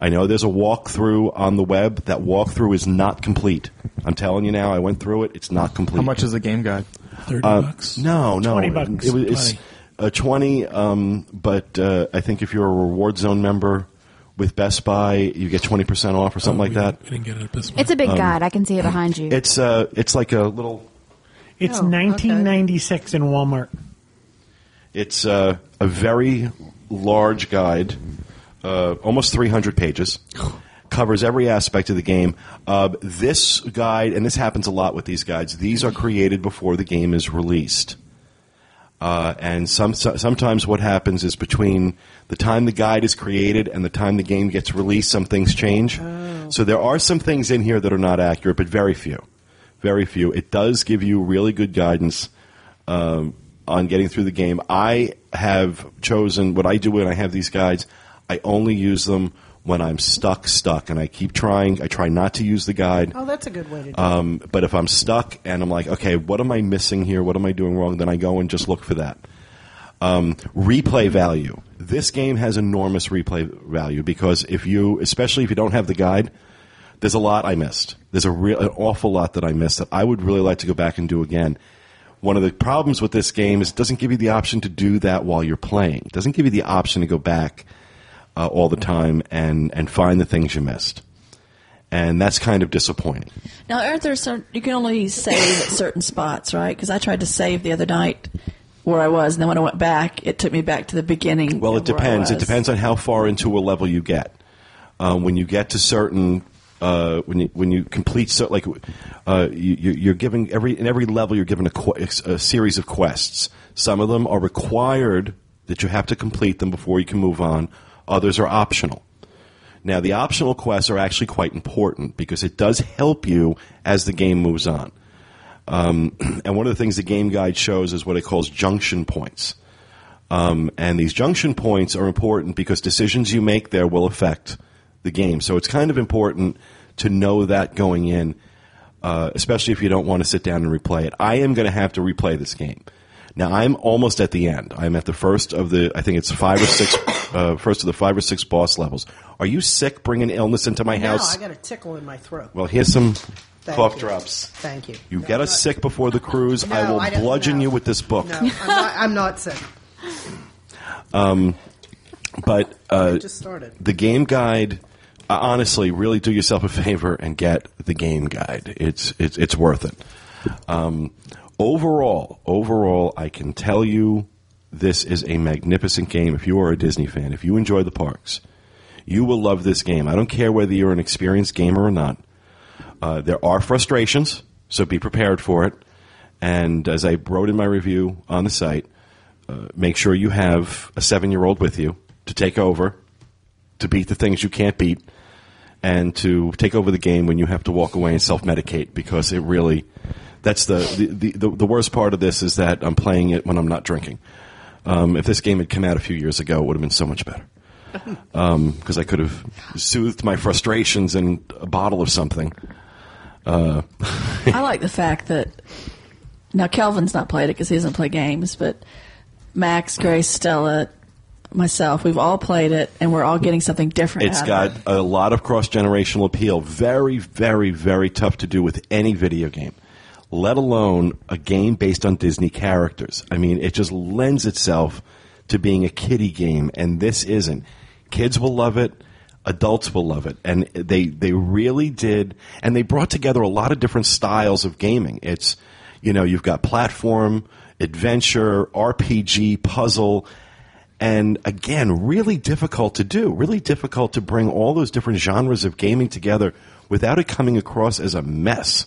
I know there's a walkthrough on the web. That walkthrough is not complete. I'm telling you now, I went through it. It's not complete. How much is the game guide? Thirty Uh, bucks. No, no. 20 bucks. It was it's, 20. uh, 20, um, but uh, I think if you're a Reward Zone member with Best Buy, you get 20% off or something like that. Didn't, didn't get it at this one. It's a big guide. I can see it behind you. It's uh, it's like a little. It's Oh, okay. 1996 in Walmart. It's uh, a very large guide, uh, almost 300 pages. Covers every aspect of the game. Uh, this guide, and this happens a lot with these guides. These are created before the game is released. Uh, and some, so, sometimes what happens is between the time the guide is created and the time the game gets released, some things change. So there are some things in here that are not accurate, but very few. Very few. It does give you really good guidance um, on getting through the game. I have chosen what I do when I have these guides. I only use them when I'm stuck, stuck, and I keep trying. I try not to use the guide. Oh, that's a good way to do it. Um, but if I'm stuck and I'm like, okay, what am I missing here? What am I doing wrong? Then I go and just look for that. Um, replay value. This game has enormous replay value because if you, especially if you don't have the guide, there's a lot I missed. There's a real, an awful lot that I missed that I would really like to go back and do again. One of the problems with this game is it doesn't give you the option to do that while you're playing. It doesn't give you the option to go back uh, all the time and, and find the things you missed. And that's kind of disappointing. Now, aren't there? You can only save at certain spots, right? Because I tried to save the other night where I was, and then when I went back, it took me back to the beginning. Well, it of where I depends. It depends on how far into a level you get. Um, when you get to certain, uh, when you when you complete so like, uh, you, you- you're given every in every level you're given a, que- a series of quests. Some of them are required that you have to complete them before you can move on. Others are optional. Now, the optional quests are actually quite important because it does help you as the game moves on. Um, and one of the things the game guide shows is what it calls junction points. Um, and these junction points are important because decisions you make there will affect the game. So it's kind of important to know that going in, uh, especially if you don't want to sit down and replay it. I am going to have to replay this game. Now I'm almost at the end. I'm at the first of the, I think it's five or six, uh, first of the five or six boss levels. Are you sick bringing illness into my house? I got a tickle in my throat. well, here's some Thank cough you. drops. Thank you. You No, get us not- sick before the cruise. I will I bludgeon no. you with this book. No, I'm not, I'm not sick. But uh, just started. the game guide uh, honestly really do yourself a favor and get the game guide it's it's it's worth it um, overall overall i can tell you this is a magnificent game. If you are a Disney fan, if you enjoy the parks, you will love this game. I don't care whether you're an experienced gamer or not. Uh, there are frustrations, so be prepared for it. And as I wrote in my review on the site, uh, make sure you have a seven year old with you to take over, to beat the things you can't beat, and to take over the game when you have to walk away and self medicate because it really. That's the, the, the, the worst part of this is that I'm playing it when I'm not drinking. Um, if this game had come out a few years ago, it would have been so much better. Because I could have soothed my frustrations in a bottle of something. I like the fact that now Kelvin's not played it because he doesn't play games, but Max, Grace, Stella, myself, we've all played it, and we're all getting something different. It's out got of it. a lot of cross generational appeal. Very, very, very tough to do with any video game, let alone a game based on Disney characters. I mean, it just lends itself to being a kiddie game, and this isn't. Kids will love it. Adults will love it, and they they really did, and they brought together a lot of different styles of gaming. It's, you know, you've got platform, adventure, RPG, puzzle, and again, really difficult to do. Really difficult to bring all those different genres of gaming together without it coming across as a mess.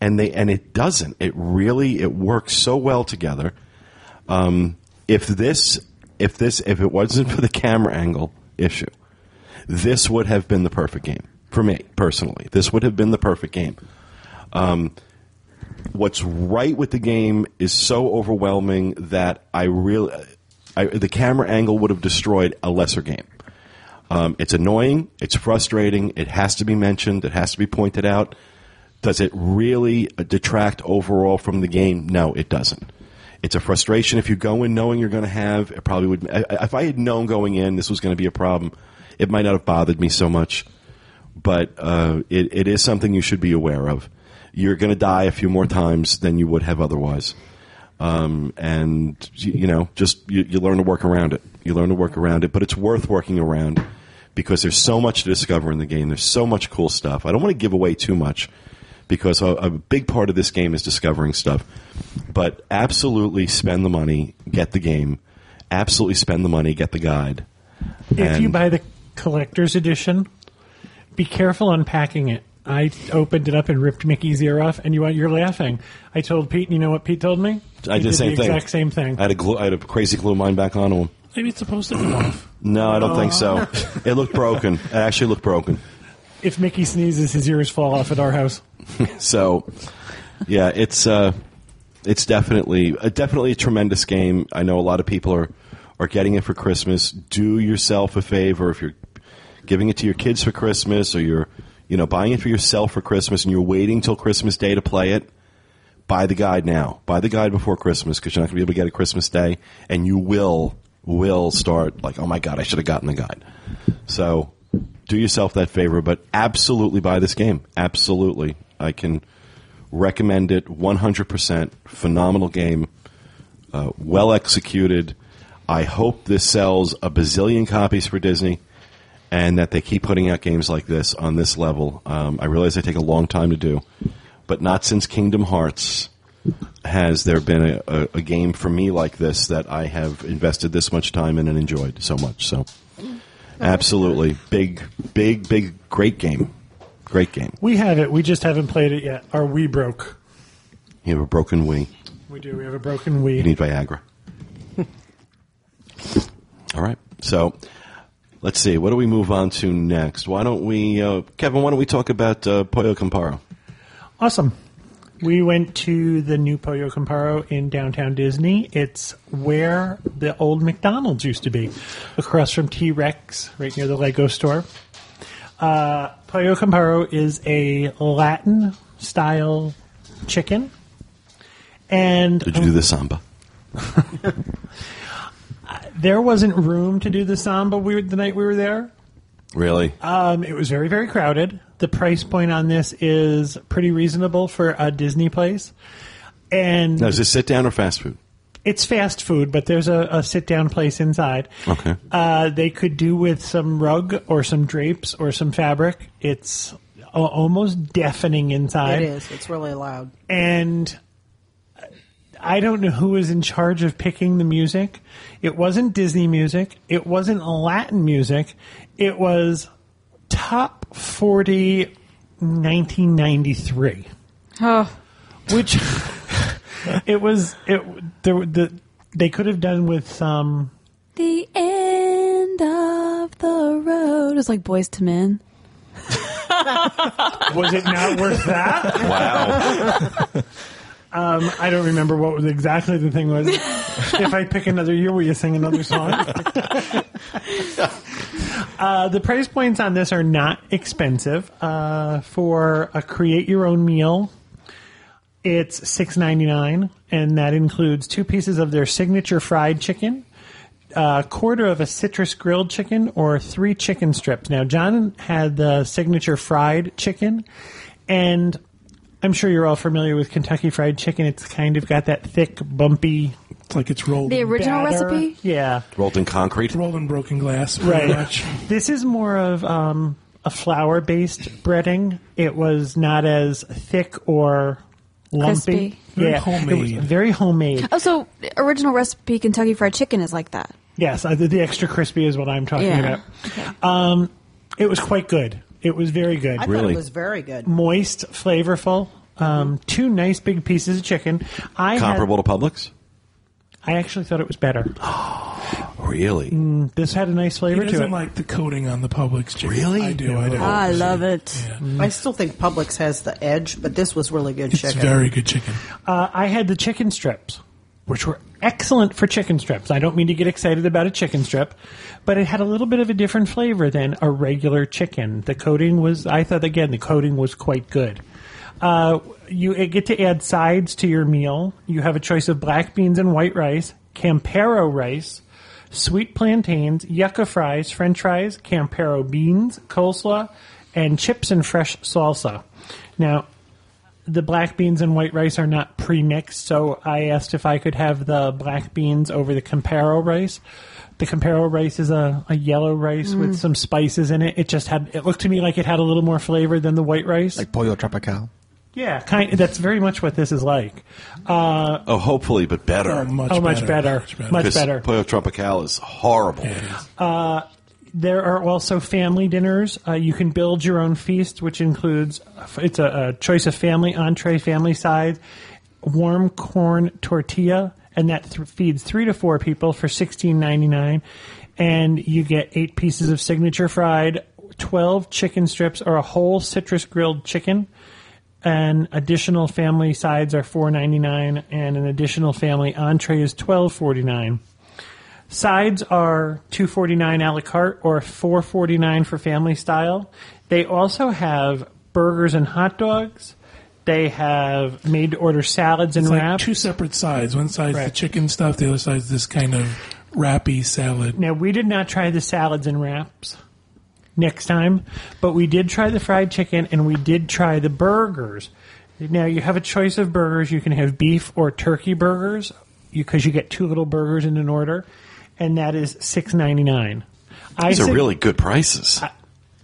And they and it doesn't. It really it works so well together. Um, if this if this if it wasn't for the camera angle issue, this would have been the perfect game for me personally. This would have been the perfect game. Um, what's right with the game is so overwhelming that I really, I, the camera angle would have destroyed a lesser game. Um, it's annoying. It's frustrating. It has to be mentioned. It has to be pointed out. Does it really uh, detract overall from the game? No, it doesn't. It's a frustration if you go in knowing you're going to have. It probably would. If I had known going in this was going to be a problem, it might not have bothered me so much. But uh, it, it is something you should be aware of. You're going to die a few more times than you would have otherwise um, and you, you know, just you, you learn to work around it. You learn to work around it, but it's worth working around because there's so much to discover in the game. There's so much cool stuff. I don't want to give away too much because a, a big part of this game is discovering stuff. But absolutely spend the money, get the game. Absolutely spend the money, get the guide. If you buy the collector's edition, be careful unpacking it. I opened it up and ripped Mickey's ear off, and you you're laughing. I told Pete, and you know what Pete told me? I He did the same the thing. exact same thing. I had a glue, I had to crazy glue mine back on him. Maybe it's supposed to come off. No, I don't think so. Oh. It looked broken. It actually looked broken. If Mickey sneezes, his ears fall off at our house. So, yeah, it's uh, it's definitely uh, definitely a tremendous game. I know a lot of people are are getting it for Christmas. Do yourself a favor if you're giving it to your kids for Christmas, or you're you know buying it for yourself for Christmas, and you're waiting till Christmas Day to play it. Buy the guide now. Buy the guide before Christmas because you're not going to be able to get it Christmas Day, and you will will start like, oh my god, I should have gotten the guide. So do yourself that favor, but absolutely buy this game. Absolutely. I can recommend it 100%. Phenomenal game. Uh, well executed. I hope this sells a bazillion copies for Disney and that they keep putting out games like this on this level. Um, I realize they take a long time to do, but not since Kingdom Hearts has there been a, a, a game for me like this that I have invested this much time in and enjoyed so much. So, absolutely, big, big, big, great game, great game. We have it. We just haven't played it yet. Our Wii broke. You have a broken Wii. We do. We have a broken You need Viagra. All right. So let's see. What do we move on to next? Why don't we, uh, Kevin? Why don't we talk about uh, Pollo Campero? Awesome. We went to the new Pollo Campero in downtown Disney. It's where the old McDonald's used to be, across from T Rex, right near the Lego store. Uh, Pollo Campero is a Latin style chicken. And Did you do the samba? there wasn't room to do the samba we the night we were there. Really? Um, it was very, very crowded. The price point on this is pretty reasonable for a Disney place. And now, is this sit down or fast food? It's fast food, but there's a, a sit down place inside. Okay. Uh, they could do with some rug or some drapes or some fabric. It's a- almost deafening inside. It is. It's really loud. And I don't know who was in charge of picking the music. It wasn't Disney music. It wasn't Latin music. It was top 40 1993, Oh, which it was it there the they could have done with some the end of the road. It's like Boyz II Men. was it not worth that? Wow. Um, I don't remember what was exactly the thing was. if I pick another year, will you sing another song? uh, the price points on this are not expensive. Uh, for a create your own meal, it's six ninety nine, and that includes two pieces of their signature fried chicken, a quarter of a citrus grilled chicken, or three chicken strips. Now, John had the signature fried chicken, and I'm sure you're all familiar with Kentucky Fried Chicken. It's kind of got that thick, bumpy. It's like it's rolled, The original batter. recipe? Yeah, Rolled in concrete. rolled in broken glass. Pretty right. Much. This is more of um, a flour-based breading. It was not as thick or lumpy. Crispy. Very yeah, homemade. It was very homemade. Oh, so original recipe Kentucky Fried Chicken is like that. Yes, I, the extra crispy is what I'm talking Yeah. about. Um, it was quite good. It was very good. I thought Really? it was very good. Moist, flavorful. Um, two nice big pieces of chicken. I had- Comparable to Publix? I actually thought it was better. Really? This had a nice He flavor to doesn't it. like the coating on the Publix chicken. Really? I do. I do. I love it. I still think Publix has the edge, but this was really good It's chicken. very good chicken. Uh, I had the chicken strips, which were excellent for chicken strips. I don't mean to get excited about a chicken strip, but it had a little bit of a different flavor than a regular chicken. The coating was, I thought, again, the coating was quite good. Uh, you get to add sides to your meal. You have a choice of black beans and white rice, Campero rice, sweet plantains, yucca fries, french fries, Campero beans, coleslaw, and chips and fresh salsa. Now, the black beans and white rice are not pre-mixed, so I asked if I could have the black beans over the Campero rice. The Campero rice is a, a yellow rice with some spices in it. It just had it looked to me like it had a little more flavor than the white rice. Like Pollo Tropical. Yeah, kind. That's very much what this is like. Uh, Oh, hopefully, but better. Oh, much oh, much better, Much better. much Because better. Pollo Tropical is horrible. Yeah, it is. There are also family dinners. Uh, you can build your own feast, which includes it's a, a choice of family entree, family size, warm corn tortilla, and that th- feeds three to four people for sixteen ninety nine. And you get eight pieces of signature fried, twelve chicken strips, or a whole citrus grilled chicken. And additional family sides are four ninety nine, and an additional family entree is twelve forty nine. Sides are two forty nine a la carte or four forty nine for family style. They also have burgers and hot dogs. They have made to order salads and It's like wraps. two separate sides. One side's the chicken stuff. The other side's this kind of wrappy salad. Now we did not try the salads and wraps next time, but we did try the fried chicken and we did try the burgers. Now you have a choice of burgers. You can have beef or turkey burgers because you, get two little burgers in an order, and that is six ninety nine. I These are sug- really good prices.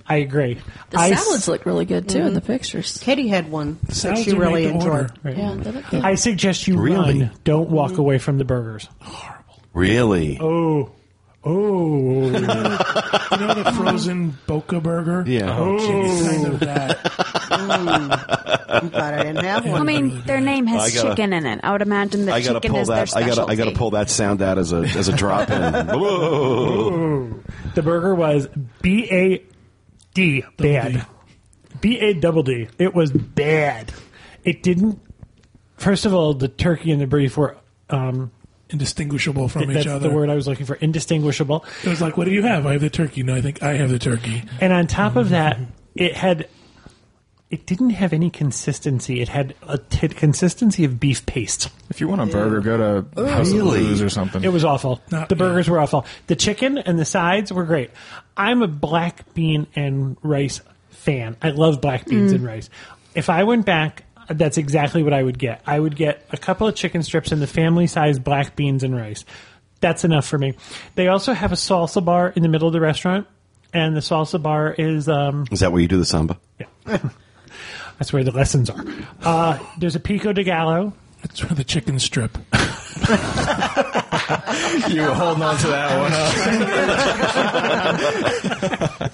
I agree. The I s- salads look really good too in the pictures. Katie had one that she really enjoyed. order. Yeah, good. I suggest you Really? run. Don't walk mm-hmm. away from the burgers. Horrible. Really? Oh, oh. You know the frozen Boca burger? Yeah. Oh, geez, kind of that. I'm glad I didn't have one. I mean, their name has I gotta- chicken in it. I would imagine that I gotta chicken pull is their that. I specialty. gotta. I gotta pull that sound out as a as a drop in. Whoa. The burger was B A D bad. B A double D. It was bad. It didn't. First of all, the turkey and the beef were. Um, Indistinguishable from each that's other. the word I was looking for. Indistinguishable. It was like, what do you have? I have the turkey. No, I think I have the turkey. And on top of that, it had. It didn't have any consistency. It had a t- consistency of beef paste. If you want a burger, go to House of Really? Blues or something. It was awful. Not- the burgers yeah. were awful. The chicken and the sides were great. I'm a black bean and rice fan. I love black beans mm. and rice. If I went back, that's exactly what I would get. I would get a couple of chicken strips and the family size black beans and rice. That's enough for me. They also have a salsa bar in the middle of the restaurant, and the salsa bar is um, Is that where you do the samba? Yeah. that's where the lessons are. Uh, there's a pico de gallo, That's where the chicken strip. You were holding on to that one. Huh?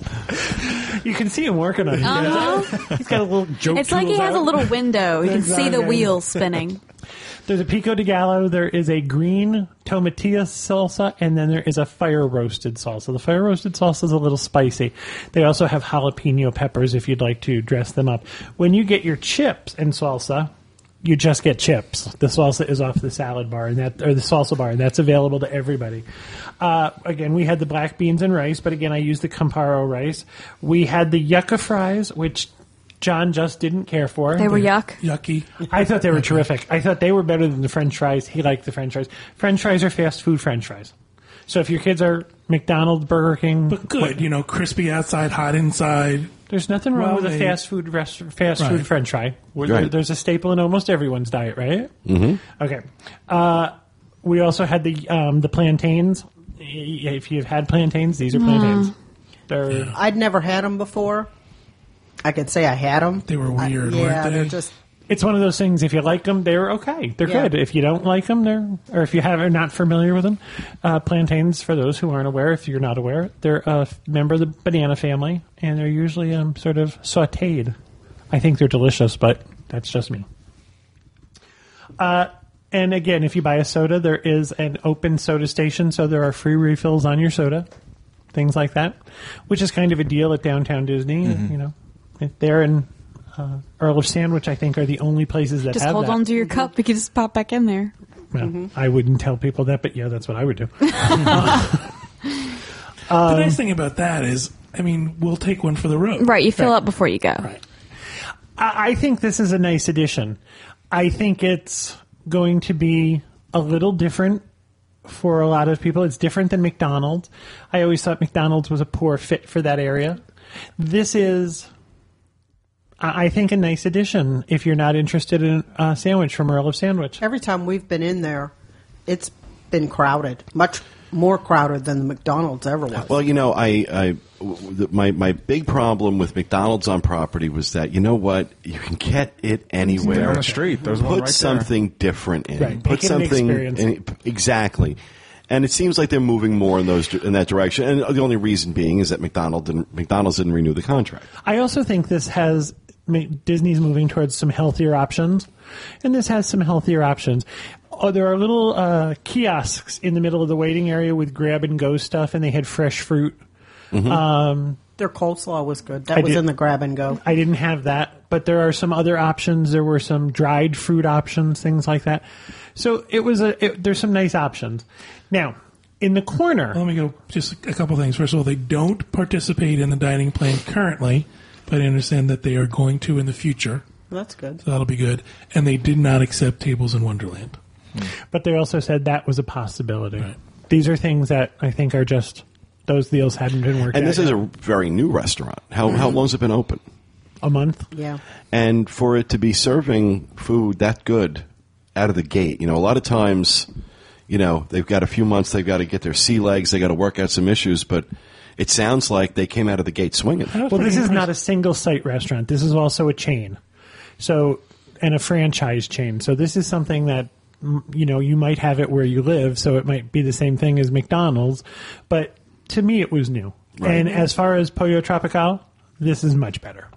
You can see him working on it. Uh-huh. He's got a little joke. It's like he tools has a little window. You can see the Exactly. wheels spinning. There's a pico de gallo. There is a green tomatilla salsa, and then there is a fire roasted salsa. The fire roasted salsa is a little spicy. They also have jalapeno peppers if you'd like to dress them up. When you get your chips and salsa, you just get chips. The salsa is off the salad bar and that, or the salsa bar, and that's available to everybody. Uh, again, we had the black beans and rice, but again, I used the Campero rice. We had the yucca fries, which John just didn't care for. They were yuck. Yucky. I thought they were terrific. I thought they were better than the French fries. He liked the French fries. French fries are fast food French fries. So if your kids are McDonald's, Burger King, But good, you know, crispy outside, hot inside. There's nothing wrong Well, with a they- fast food rest, fast Right. food French fry. Right. There's a staple in almost everyone's diet, right? Mm-hmm. Okay. Uh, we also had the um, the plantains. If you've had plantains, these are plantains. They're I'd never had them before. I could say I had them. They were weird, yeah, weren't they? they're just it's one of those things. If you like them, they're okay. They're Yeah. good. If you don't like them, they're or if you have are not familiar with them, uh, plantains. For those who aren't aware, if you're not aware, they're a member of the banana family, and they're usually um, sort of sautéed. I think they're delicious, but that's just me. Uh, and again, if you buy a soda, there is an open soda station, so there are free refills on your soda, things like that, which is kind of a deal at downtown Disney. You know, there and uh, Earl of Sandwich, I think, are the only places that Just have hold that. on to your mm-hmm. cup. You can just pop back in there. Well, mm-hmm. I wouldn't tell people that, but yeah, that's what I would do. the um, nice thing about that is, I mean, we'll take one for the road. Right, you fill up before you go. Right. I, I think this is a nice addition. I think it's going to be a little different for a lot of people. It's different than McDonald's. I always thought McDonald's was a poor fit for that area. This is, I I think, a nice addition if you're not interested in a sandwich from Earl of Sandwich. every time we've been in there, it's been crowded, much more crowded than the McDonald's ever was. Well, you know, I, I w- the- my my big problem with McDonald's on property was that you know what you can get it anywhere Down the street. There's one Put right there. something different in. Right. Put Make it an something experience. in- exactly. And it seems like they're moving more in those in that direction. And the only reason being is that McDonald didn't McDonald's didn't renew the contract. I also think this has ma- Disney's moving towards some healthier options, and this has some healthier options. Oh, there are little uh, kiosks in the middle of the waiting area with grab and go stuff, and they had fresh fruit. Their coleslaw was good. That I was did- in the grab and go. I didn't have that, but there are some other options. There were some dried fruit options, things like that. So it was a. It, there's some nice options. Now, in the corner, Let me go just a couple things. First of all, they don't participate in the dining plan currently, but I understand that they are going to in the future. That's good. So that'll be good. And they did not accept tables in Wonderland. but they also said that was a possibility. Right. These are things that I think are just those deals hadn't been worked And out this is a very new restaurant. How how long's it been open? a month. Yeah. and for it to be serving food that good out of the gate, you know, a lot of times, you know, they've got a few months, they've got to get their sea legs, they got to work out some issues, but it sounds like they came out of the gate swinging. Well, this is not a single site restaurant. This is also a chain. So, and a franchise chain. So this is something that you know you might have it where you live, so it might be the same thing as McDonald's. But to me, it was new. And as far as Pollo Tropical, this is much better.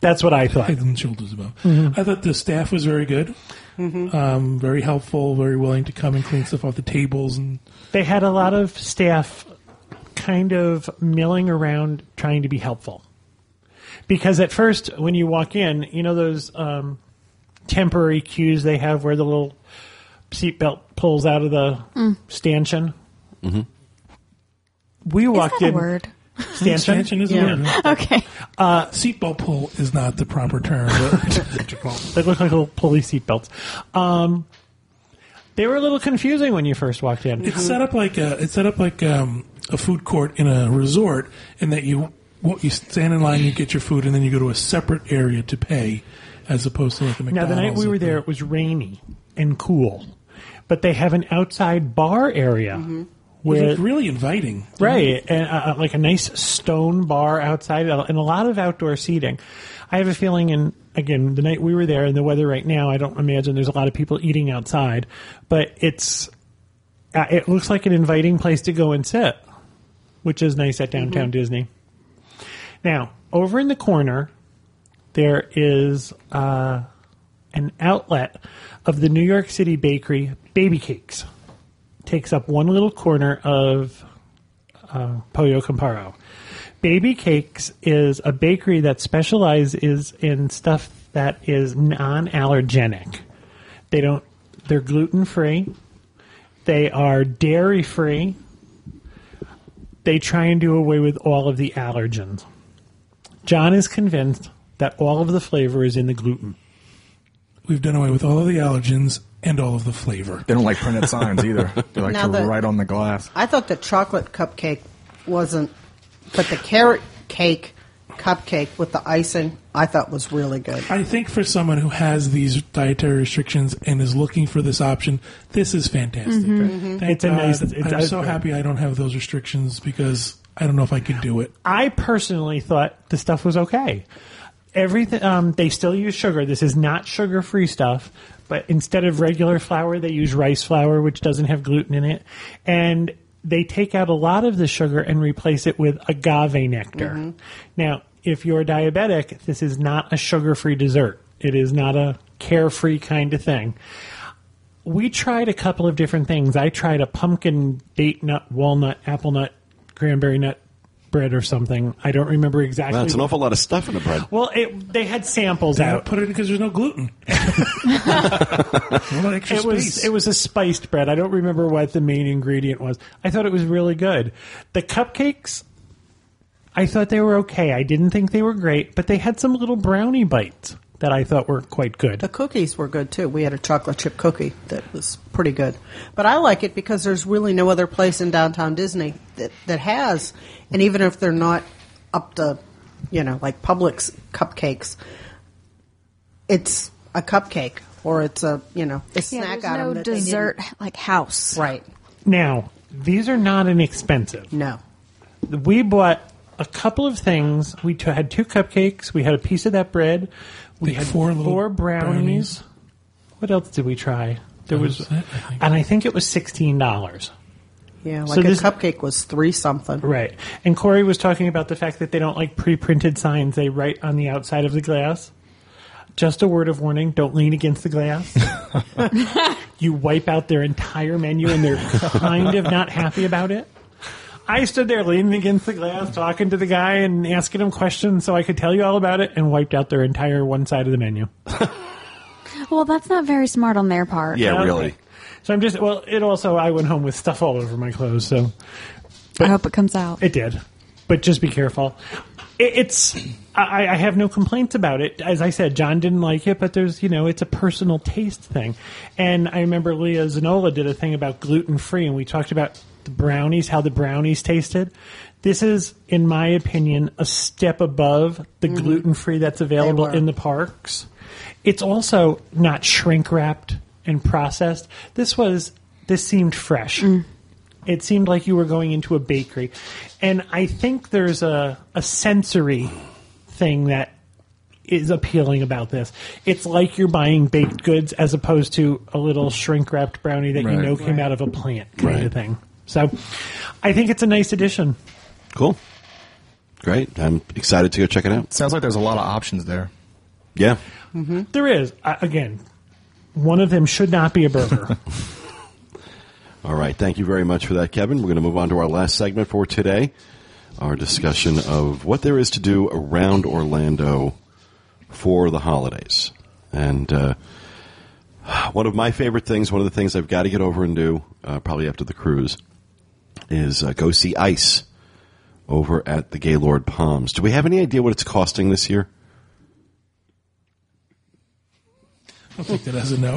That's what I thought. head and shoulders above. Mm-hmm. I thought the staff was very good, um, very helpful, very willing to come and clean stuff off the tables, and They had a lot of staff kind of milling around trying to be helpful. Because at first, when you walk in, you know those um, temporary queues they have where the little seatbelt pulls out of the stanchion? Mm-hmm. We Is walked that a in. word? Stanchion? Stanchion is a Yeah. word. Okay. Seatbelt pull is not the proper term. They look like little pulley seatbelts. Um, they were a little confusing when you first walked in. it's set up like a it's set up like um, a food court in a resort, and that you what you stand in line, you get your food, and then you go to a separate area to pay, as opposed to like a Now, McDonald's. the night we were there, it was rainy and cool, but they have an outside bar area which where was really inviting. Right, and uh, uh, like a nice stone bar outside, uh, and a lot of outdoor seating. I have a feeling, and again, the night we were there and the weather right now, I don't imagine there's a lot of people eating outside, but it's uh, it looks like an inviting place to go and sit, which is nice at downtown Disney. Now, over in the corner, there is uh, an outlet of the New York City bakery, Baby Cakes. Takes up one little corner of uh, Pollo Campero. Baby Cakes is a bakery that specializes in stuff that is non-allergenic. They don't. They're gluten free. They are dairy free. They try and do away with all of the allergens. John is convinced that all of the flavor is in the gluten. We've done away with all of the allergens and all of the flavor. They don't like printed signs either. They like Now to the- write on the glass. I thought the chocolate cupcake wasn't, but the carrot cake cupcake with the icing, I thought was really good. I think for someone who has these dietary restrictions and is looking for this option, this is fantastic. Mm-hmm. Thank mm-hmm. It's a God. nice- it's- I'm it's- so happy I don't have those restrictions because I don't know if I could do it. I personally thought the stuff was okay. Everything um, they still use sugar. This is not sugar-free stuff, but instead of regular flour, they use rice flour, which doesn't have gluten in it, and they take out a lot of the sugar and replace it with agave nectar. Mm-hmm. Now, if you're diabetic, this is not a sugar-free dessert. It is not a carefree kind of thing. we tried a couple of different things. I tried a pumpkin, date nut, walnut, apple nut, cranberry nut bread or something. I don't remember exactly. Wow, an awful lot of stuff in the bread. well, it, they had samples Yeah, out. put it in because there's no gluten. All that extra It was space. it was a spiced bread. I don't remember what the main ingredient was. I thought it was really good. The cupcakes, I thought they were okay. I didn't think they were great, but they had some little brownie bites that I thought were quite good. The cookies were good too. We had a chocolate chip cookie that was pretty good. But I like it because there's really no other place in downtown Disney that, that has, and even if they're not up to, you know, like Publix cupcakes, it's a cupcake or it's a, you know, a Yeah, snack there's item no that they dessert like house. Right. Now, these are not inexpensive. No. we bought a couple of things. We t- had two cupcakes. We had a piece of that bread. We Like had four little four brownies. brownies. What else did we try? There That was, was it, I think. and I think it was sixteen dollars. Yeah, So like this- a cupcake was three something. Right. And Corey was talking about the fact that they don't like pre-printed signs. They write on the outside of the glass. Just a word of warning: don't lean against the glass. you wipe out their entire menu, and they're kind of not happy about it. I stood there leaning against the glass, talking to the guy and asking him questions so I could tell you all about it, and wiped out their entire one side of the menu. Well, that's not very smart on their part. Yeah, Okay. really. So I'm just well. It also I went home with stuff all over my clothes, so I hope it comes out. It did, but just be careful. It, it's I, I have no complaints about it. As I said, John didn't like it, but there's you know it's a personal taste thing. And I remember Leah Zanola did a thing about gluten free, and we talked about the brownies, how the brownies tasted. This is, in my opinion, a step above the gluten free that's available Mm-hmm. in the parks. It's also not shrink wrapped and processed. This was this seemed fresh. It seemed like you were going into a bakery. And I think there's a, a sensory thing that is appealing about this. It's like you're buying baked goods as opposed to a little shrink wrapped brownie that you know came out of a plant kind Right. of thing. So I think it's a nice addition. Cool. Great. I'm excited to go check it out. Sounds like there's a lot of options there. Yeah. There is, uh, again, one of them should not be a burger. All right. Thank you very much for that, Kevin. We're going to move on to our last segment for today our discussion of what there is to do around Orlando for the holidays. And uh, one of my favorite things, one of the things I've got to get over and do, uh, probably after the cruise, is uh, go see Ice over at the Gaylord Palms. Do we have any idea what it's costing this year? I'll take that as a no.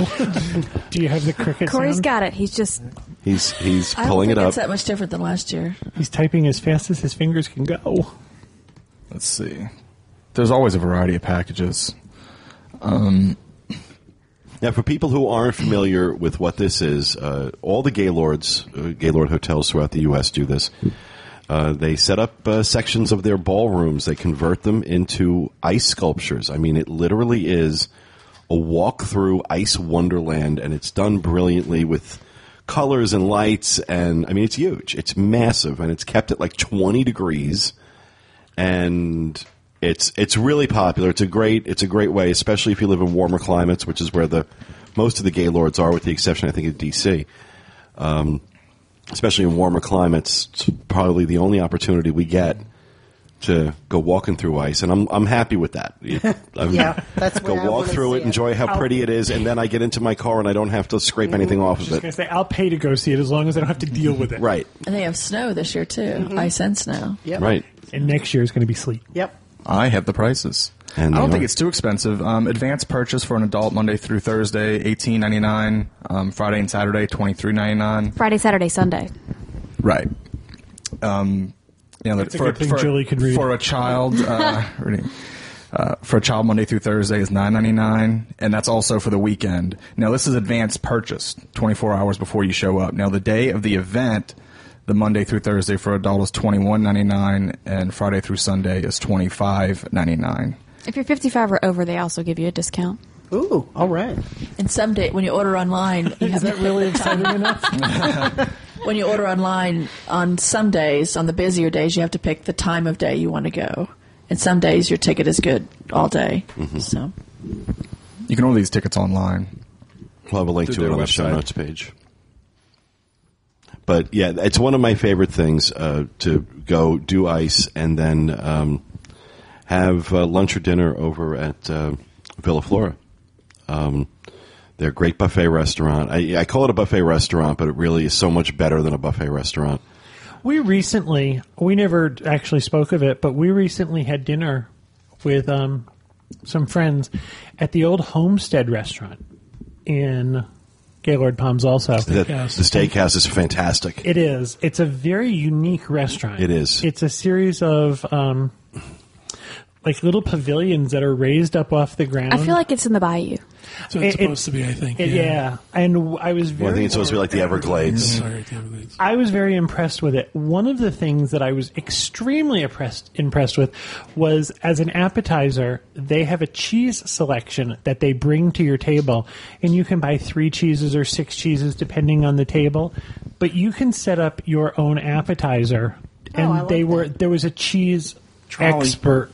Do you have the cricket Corey's sound? got it. He's just He's he's I pulling it up. it's that much different than last year. He's typing as fast as his fingers can go. Let's see. There's always a variety of packages. Um, Now, for people who aren't familiar with what this is, uh, all the Gaylords, uh, Gaylord hotels throughout the U.S. do this. Uh, they set up uh, sections of their ballrooms. They convert them into ice sculptures. I mean, it literally is a walk through ice wonderland, and it's done brilliantly with colors and lights. And I mean, it's huge. It's massive, and it's kept at like 20 degrees. And it's it's really popular. It's a great it's a great way, especially if you live in warmer climates, which is where the most of the gaylords are, with the exception, I think, of DC. Um, especially in warmer climates, it's probably the only opportunity we get to go walking through ice, and I'm I'm happy with that. I'm- Yeah, that's go where I walk through it, it. enjoy how pretty it is, and then I get into my car and I don't have to scrape anything off of Just gonna it. say, I'll pay to go see it as long as I don't have to deal with it. Right, And they have snow this year too, ice and snow. Yep. right. And next year is going to be sleet. Yep. I have the prices. And I don't think it's too expensive. Um, advanced purchase for an adult Monday through Thursday, eighteen ninety nine. Um, Friday and Saturday, twenty three ninety nine. Friday, Saturday, Sunday. Right. Um, you know, That's a for, good thing for, Julie could read. for a child. Uh, reading. Uh, for a child, Monday through Thursday is nine ninety nine, and that's also for the weekend. Now, this is advanced purchase, twenty four hours before you show up. Now, the day of the event, the Monday through Thursday for adult is twenty one ninety nine, and Friday through Sunday is twenty five ninety nine. If you're 55 or over, they also give you a discount. Ooh, all right. And someday, when you order online, you have Is that really exciting enough? when you order online on some days, on the busier days, you have to pick the time of day you want to go. And some days your ticket is good all day. Mm-hmm. So You can order these tickets online. We'll have a link Through to it their on the show notes page. But yeah, it's one of my favorite things uh, to go do ice and then um, have uh, lunch or dinner over at uh, Villa Flora. Um, they're a great buffet restaurant. I, I call it a buffet restaurant, but it really is so much better than a buffet restaurant. we recently, we never actually spoke of it, but we recently had dinner with um, some friends at the old Homestead restaurant in Gaylord Palms also. The, the Steakhouse. steakhouse is fantastic. It is. It's a very unique restaurant. It is. It's a series of um, like little pavilions that are raised up off the ground. I feel like it's in the bayou. So it's It- supposed it- to be, I think. It- yeah. and I was very. Well, I think it's supposed to be like the Everglades. Mm-hmm. Sorry, the Everglades. I was very impressed with it. One of the things that I was extremely impressed impressed with was as an appetizer, they have a cheese selection that they bring to your table, and you can buy three cheeses or six cheeses depending on the table. But you can set up your own appetizer, oh, and Oh, I like they were that. there was a cheese Trolley. expert,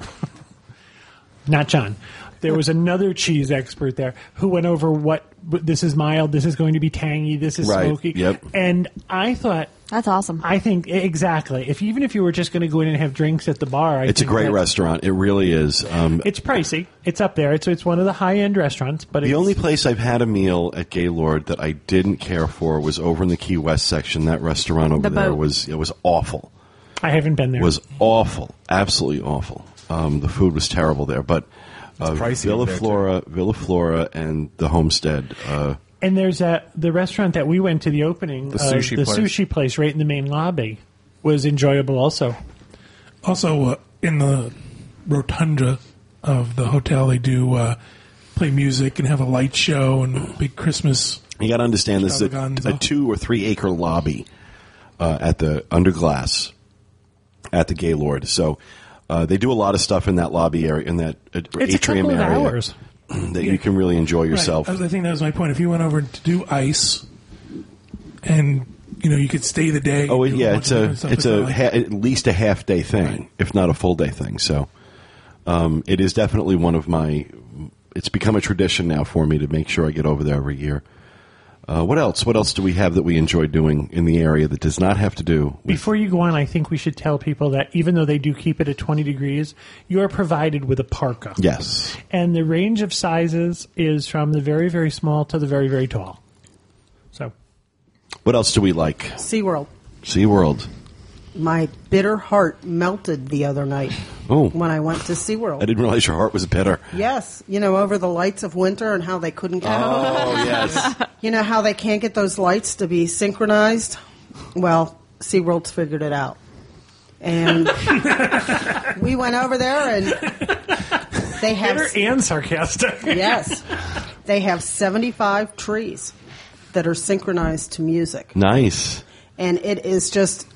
not John. There was another cheese expert there who went over what this is mild, this is going to be tangy, this is Right, smoky. yep. And I thought, That's awesome. I think exactly. If even if you were just going to go in and have drinks at the bar, I It's a think great that- restaurant. It really is. Um, It's pricey. It's up there. It's it's one of the high end restaurants. But The it's, only place I've had a meal at Gaylord that I didn't care for was over in the Key West section. That restaurant over The there boat. was it was awful. I haven't been there. Was awful, absolutely awful. Um, the food was terrible there, but uh, pricey Villa over there, Flora, Villa Flora, and the Homestead. Uh, and there's a the restaurant that we went to the opening The of sushi the place. sushi place right in the main lobby was enjoyable also. Also, uh, in the rotunda of the hotel, they do uh, play music and have a light show and a big Christmas. you got to understand this is a, a two or three acre lobby uh, at the under glass at the Gaylord. So. Uh, they do a lot of stuff in that lobby area, in that uh, It's a atrium couple of area, hours. that you can really enjoy yourself. Right. I think that was my point. If you went over to do ice, and you know you could stay the day. Oh yeah, it's a it's a not ha- at least a half day thing, Right. if not a full day thing. So, um, it is definitely one of my. It's become a tradition now for me to make sure I get over there every year. Uh, what else? What else do we have that we enjoy doing in the area that does not have to do? With, Before you go on, I think we should tell people that even though they do keep it at 20 degrees, you are provided with a parka. yes, And the range of sizes is from the very, very small to the very, very tall. So, what else do we like? SeaWorld. SeaWorld. My bitter heart melted the other night Oh, when I went to SeaWorld. I didn't realize your heart was bitter. Yes, you know, over the lights of winter and how they couldn't get Oh yes, You know how they can't get those lights to be synchronized? Well, SeaWorld's figured it out. And we went over there and they have bitter and sarcastic. yes. They have 75 trees that are synchronized to music. nice. And it is just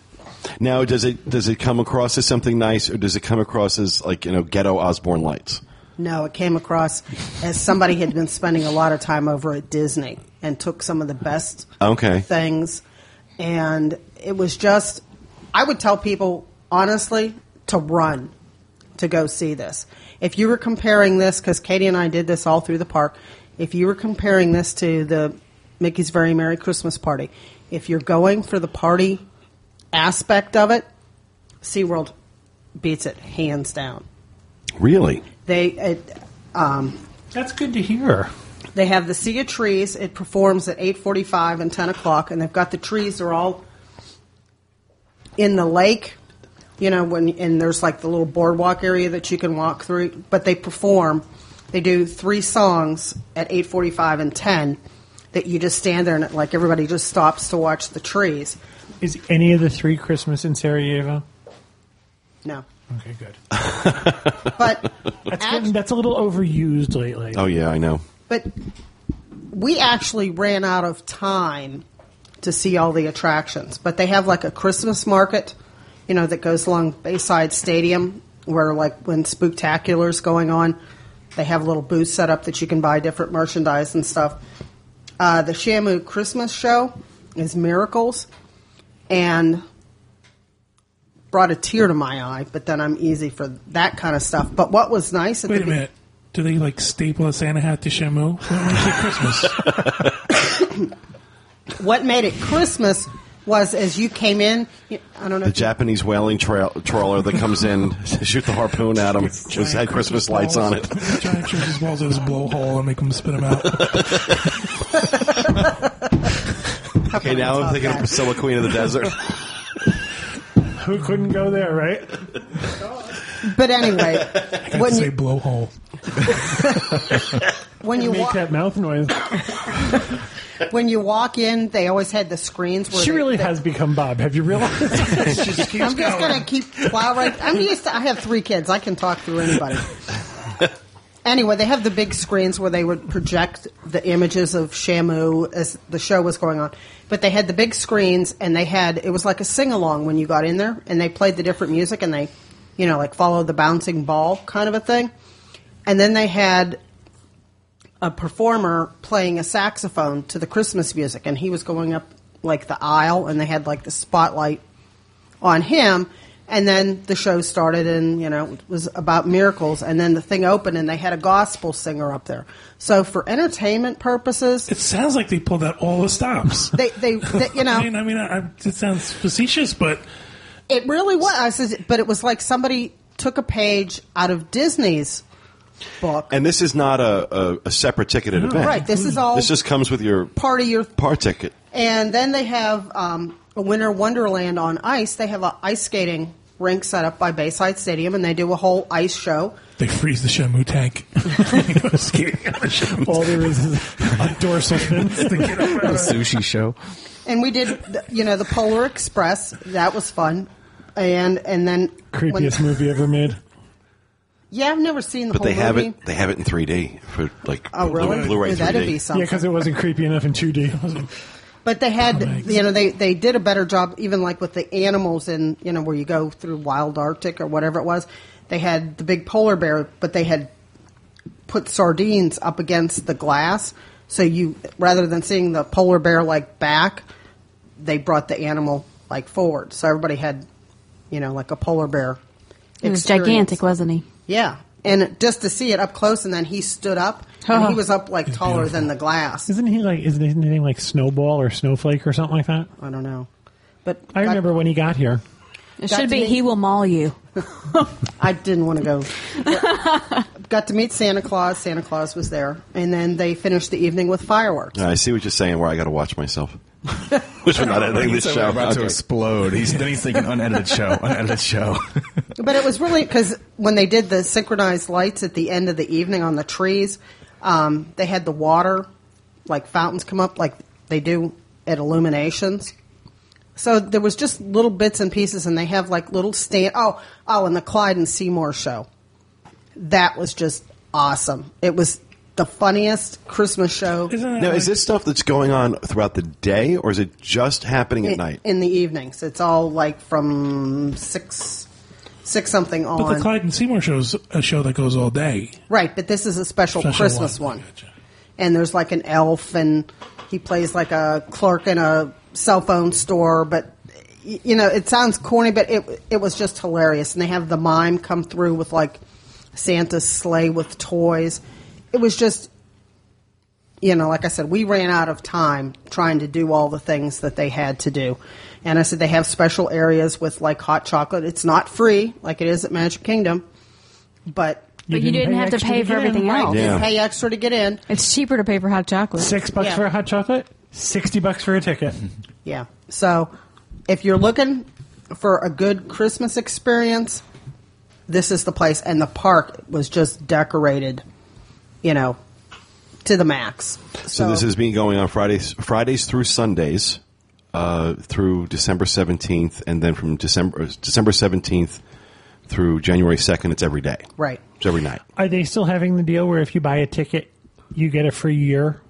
Now, does it does it come across as something nice, or does it come across as like you know ghetto Osborne lights? No, it came across as somebody had been spending a lot of time over at Disney and took some of the best Okay. things. And it was just, I would tell people, honestly, to run to go see this. If you were comparing this, because Katie and I did this all through the park, if you were comparing this to the Mickey's Very Merry Christmas Party, if you're going for the party aspect of it, SeaWorld beats it hands down. Really? They, it, um, That's good to hear. they have the Sea of Trees. It performs at eight forty-five and ten o'clock, and they've got the trees are all in the lake. You know, when and there's like the little boardwalk area that you can walk through. But they perform. They do three songs at eight forty-five and ten. That you just stand there and like everybody just stops to watch the trees. Is any of the three Christmas in Sarajevo? No, Okay, good. but That's Act- getting, that's a little overused lately. Oh yeah, I know. But we actually ran out of time to see all the attractions. But they have like a Christmas market, you know, that goes along Bayside Stadium, where like when Spooktacular's going on, they have a little booth set up that you can buy different merchandise and stuff. Uh, the Shamu Christmas show is Miracles, and brought a tear to my eye. But then I'm easy for that kind of stuff. But what was nice at Wait the a be- minute. Do they like staple a Santa hat to Shamu? What makes it Christmas? what made it Christmas was as you came in. I don't know. The Japanese whaling trail, trawler that comes in to shoot the harpoon at him just had Christmas lights on it. Giant Christmas balls in his blowhole and make them spit them out. Okay, now I'm thinking of Priscilla, Queen of the Desert. Who couldn't go there, right? But anyway, I when say you, blowhole. when you Make walk that mouth noise. when you walk in, they always had the screens where She they- really they- has become Bob. Have you realized? She just keeps I'm just going. gonna keep plow right. I'm used to. I have three kids. I can talk through anybody. Anyway, they have the big screens where they would project the images of Shamu as the show was going on. But they had the big screens, and they had it was like a sing along when you got in there, and they played the different music, and they, you know, like follow the bouncing ball kind of a thing. And then they had a performer playing a saxophone to the Christmas music, and he was going up like the aisle, and they had like the spotlight on him. And then the show started, and you know it was about miracles. And then the thing opened, and they had a gospel singer up there. So for entertainment purposes, It sounds like they pulled out all the stops. they, they, they you know, I mean, I mean, I, it sounds facetious, but it really was. I said, but it was like somebody took a page out of Disney's book. And this is not a, a, a separate ticketed event. Right, this is all This just comes with your part of your part ticket. And then they have um, a Winter Wonderland on ice. They have an ice skating rink set up by Bayside Stadium, and they do a whole ice show. they freeze the Shamu tank. He skating on the Shamu All there is is a dorsal fin. tank to get up The out of- sushi show. And we did, the- you know, the Polar Express. That was fun. And and then when- Creepiest movie ever made. yeah, I've never seen the But whole they have movie. it. They have it in 3D for like Oh, really? Blu-ray Yeah, that'd 3D. Yeah, because it wasn't creepy enough in 2D. But they had, oh, Comics. you know, they, they did a better job, even like with the animals in, you know, where you go through wild Arctic or whatever it was. They had the big polar bear, but they had put sardines up against the glass. So you, rather than seeing the polar bear like back, they brought the animal like forward. So everybody had, you know, like a polar bear. He was gigantic, wasn't he? Yeah. And just to see it up close, and then he stood up, and he was up like taller than the glass. Isn't he like? Isn't his name like Snowball or Snowflake or something like that? I don't know, but I remember when he got here. It Got should be meet- he will maul you. I didn't want to go. Got to meet Santa Claus. Santa Claus was there, and then they finished the evening with fireworks. I see what you're saying. Where I got to watch myself. Which we're not editing this show. we're about to explode. He's, then he's thinking unedited show, unedited show. But it was really because when they did the synchronized lights at the end of the evening on the trees, um, they had the water, like fountains come up like they do at Illuminations. So there was just little bits and pieces, and they have like little stand. Oh, oh, and the Clyde and Seymour show. That was just awesome. It was the funniest Christmas show Isn't that Now, like- is this stuff that's going on throughout the day, or is it just happening at in, night? in the evenings. It's all like from six six something on. But the Clyde and Seymour show's a show that goes all day. right, but this is a special, Special Christmas one. one. Gotcha. And there's like an elf, and he plays like a clerk in a cell phone store. But y- you know, it sounds corny, but it it was just hilarious. And they have the mime come through with like Santa's sleigh with toys. It was just you know, like I said, we ran out of time trying to do all the things that they had to do. And I said they have special areas with like hot chocolate. It's not free like it is at Magic Kingdom, but But you didn't have to pay to for get in. everything right, else. Yeah. you pay extra to get in. It's cheaper to pay for hot chocolate. Six bucks Yeah. for a hot chocolate, sixty bucks for a ticket. Yeah. So if you're looking for a good Christmas experience, this is the place. And the park was just decorated, you know, to the max. So this has been going on Fridays, Fridays through Sundays, uh, through December seventeenth, and then from December December seventeenth through January second. It's every day. right. It's every night. Are they still having the deal where if you buy a ticket, you get a free year?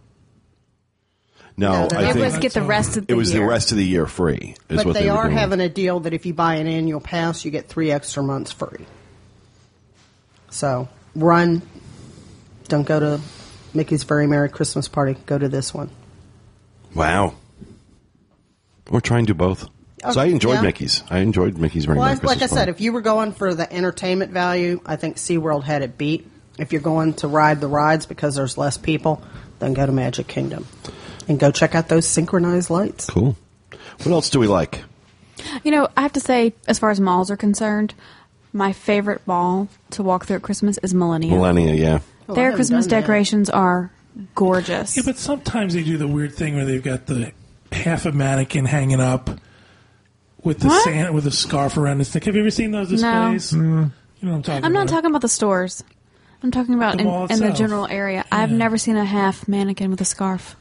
No, No, I It think was get the rest of the it was year. the rest of the year free. Is But what they, they, are doing. having a deal that if you buy an annual pass, you get three extra months free. So run. Don't go to Mickey's Very Merry Christmas Party. Go to this one. Wow. We're trying to do both. so I enjoyed yeah. Mickey's. I enjoyed Mickey's very Well, I, Merry like I Christmas said, Party. if you were going for the entertainment value, I think SeaWorld had it beat. If you're going to ride the rides because there's less people, then go to Magic Kingdom. And go check out those synchronized lights. cool. What else do we like? You know, I have to say, as far as malls are concerned, my favorite mall to walk through at Christmas is Millennium. Millenia, yeah. Oh, Their Christmas done that. decorations are gorgeous. Yeah, but sometimes they do the weird thing where they've got the half a mannequin hanging up with the What? sand with a scarf around his neck. Have you ever seen those No. displays? You know what I'm talking I'm not about. talking about the stores. I'm talking about The in, in the general area. I've never seen a half mannequin with a scarf.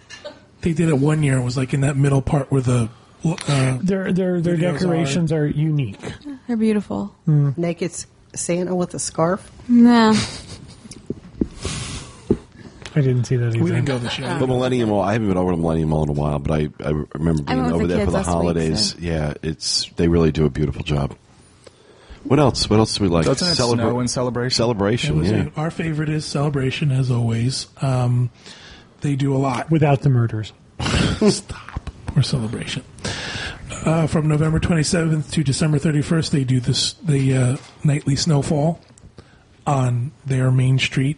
They did it one year. It was like in that middle part where the uh, Their their their decorations are unique. They're beautiful. Naked Santa with a scarf. No. I didn't see that either. we didn't go this year. The Millennium Mall. I haven't been over to the Millennium Mall in a while, but I, I remember being went over the there for the last week, holidays. so- Yeah, it's they really do a beautiful job. What else? What else do we like? Doesn't it Celebra- snow in Celebration? Celebration, was yeah. it. Our favorite is Celebration, as always. Um, they do a lot. Without the murders. Stop. Poor Celebration. Uh, from November 27th to December 31st, they do this the uh, nightly snowfall on their main street.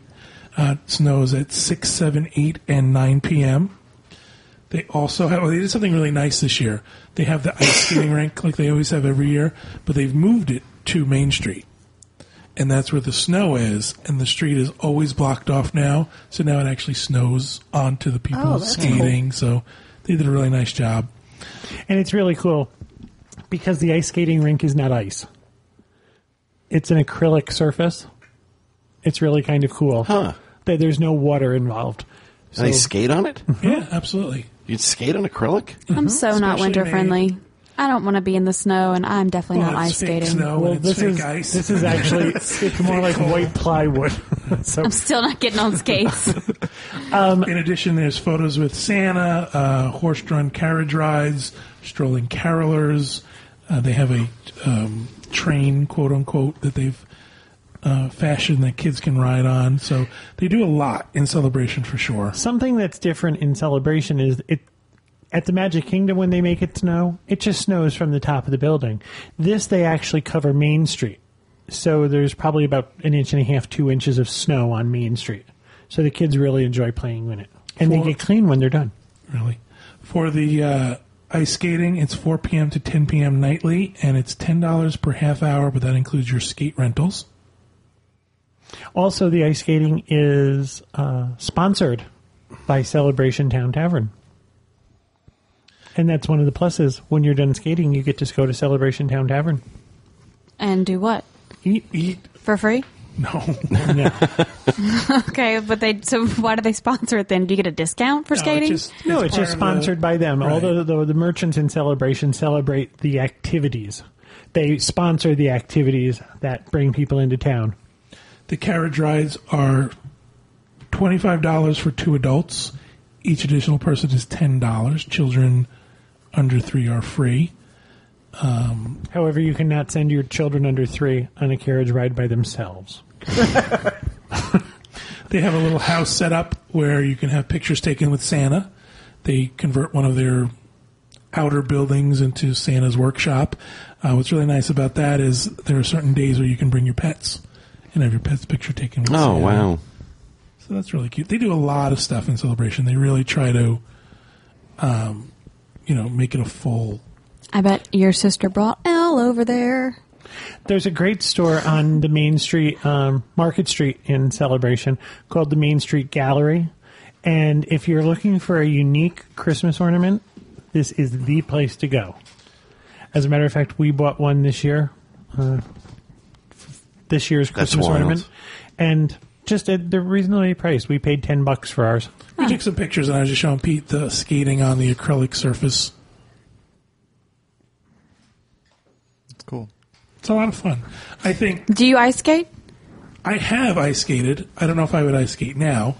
Uh, it snows at 6, 7, 8, and 9 p.m. They also have, well, they did something really nice this year. They have the ice skating rink like they always have every year, but they've moved it to Main Street. And that's where the snow is, and the street is always blocked off now. So now it actually snows onto the people Oh, that's skating. So they did a really nice job. And it's really cool because the ice skating rink is not ice. It's an acrylic surface. It's really kind of cool. Huh. That there's no water involved. And they skate on it? Yeah, absolutely. You'd skate on acrylic? I'm so not winter May. friendly. I don't want to be in the snow, and I'm definitely Well, not it's ice fake skating. snow well, and it's this fake is ice. this is actually it's more like cold. white plywood. so I'm still not getting on skates. In addition, there's photos with Santa, uh, horse-drawn carriage rides, strolling carolers. Uh, they have a um, train, quote unquote, that they've uh, fashioned that kids can ride on. So they do a lot in celebration for sure. something that's different in celebration is it at the Magic Kingdom when they make it snow, it just snows from the top of the building. This they actually cover Main Street. So there's probably about an inch and a half, two inches of snow on Main Street. So the kids really enjoy playing in it. And they get clean when they're done. Really, for the uh, ice skating, it's 4 p.m. to 10 p.m. nightly, and it's ten dollars per half hour, but that includes your skate rentals. Also, the ice skating is uh, sponsored by Celebration Town Tavern. And that's one of the pluses. When you're done skating, you get to go to Celebration Town Tavern. and do what? Eat. Eat For free? no. Yeah. Okay, but they so why do they sponsor it then? Do you get a discount for No, skating? just- No, it's, just part of the- sponsored by them. All Right. the, the the merchants in celebration celebrate the activities. They sponsor the activities that bring people into town. The carriage rides are twenty-five dollars for two adults. Each additional person is ten dollars. Children under three are free. However, you cannot send your children under three on a carriage ride by themselves. They have a little house set up where you can have pictures taken with Santa. They convert one of their outer buildings into Santa's workshop. Uh, what's really nice about that is there are certain days where you can bring your pets and have your pet's picture taken with Oh Santa. wow! So that's really cute. They do a lot of stuff in celebration. They really try to, um, you know, make it a full. I bet your sister brought Elle over there. There's a great store on the Main Street, um, Market Street in Celebration called the Main Street Gallery. And if you're looking for a unique Christmas ornament, this is the place to go. As a matter of fact, we bought one this year, uh, f- this year's That's Christmas wild. ornament, and just at, they're reasonably priced. We paid ten bucks for ours. We took some pictures, and I was just showing Pete the skating on the acrylic surface. It's cool. It's a lot of fun. I think Do you ice skate? I have ice skated. I don't know if I would ice skate now.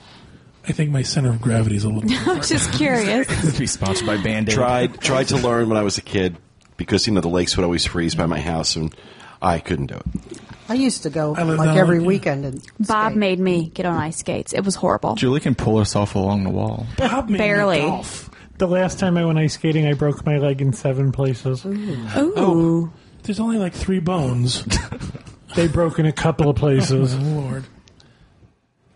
I think my center of gravity is a little. I was just curious. be sponsored by Band Aid. Tried tried to learn when I was a kid because you know the lakes would always freeze by my house and I couldn't do it. I used to go I like every like weekend and Bob skate. made me get on ice skates. It was horrible. Julie can pull herself along the wall. Bob made me Barely. golf. The last time I went ice skating, I broke my leg in seven places. Ooh. Oh, there's only like three bones. They broke in a couple of oh places. Lord.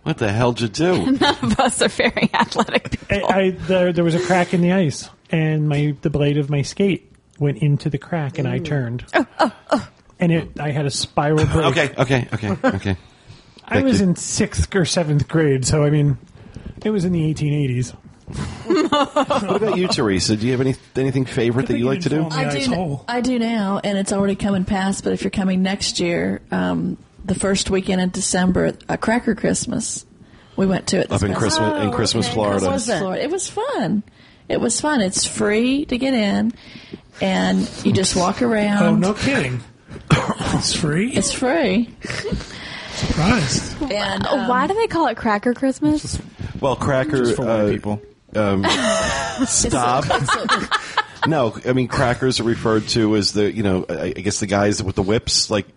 What the hell did you do? None of us are very athletic people. I there, there was a crack in the ice, and my the blade of my skate went into the crack, and I turned. Oh, oh, And it, I had a spiral break. okay, okay, okay, okay. I was you. in sixth or seventh grade, so I mean, it was in the 1880s. What about you, Teresa? Do you have any anything favorite that you like to do? didn't fall in I do, hole. I do now, and it's already coming past. But if you're coming next year, um, the first weekend in December, a Cracker Christmas, we went to it. this Up in past- Christmas in Christmas, in Florida. Christmas, Florida. It was fun. It was fun. It's free to get in, and you just walk around. Oh, no kidding. It's free. It's free. Surprised. And Oh, um, Why do they call it Cracker Christmas? Well, cracker. Just for white uh, people. Stop. no, I mean crackers are referred to as the you know I, I guess the guys with the whips like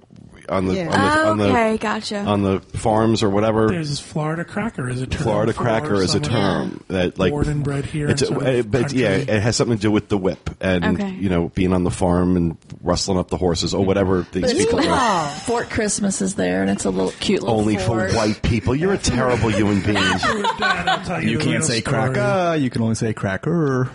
on the Yeah. on the, Oh, on okay, the gotcha. on the farms or whatever. There's Florida cracker as a term. Florida cracker is a someone term that like born and bred here. It's a, sort of but yeah, it has something to do with the whip and Okay. you know being on the farm and rustling up the horses or whatever these But people cool. are. Fort Christmas is there, and it's a little cute little Only fort. for white people. You're a terrible human being. Dad, you, You can't say story. cracker. You can only say cracker.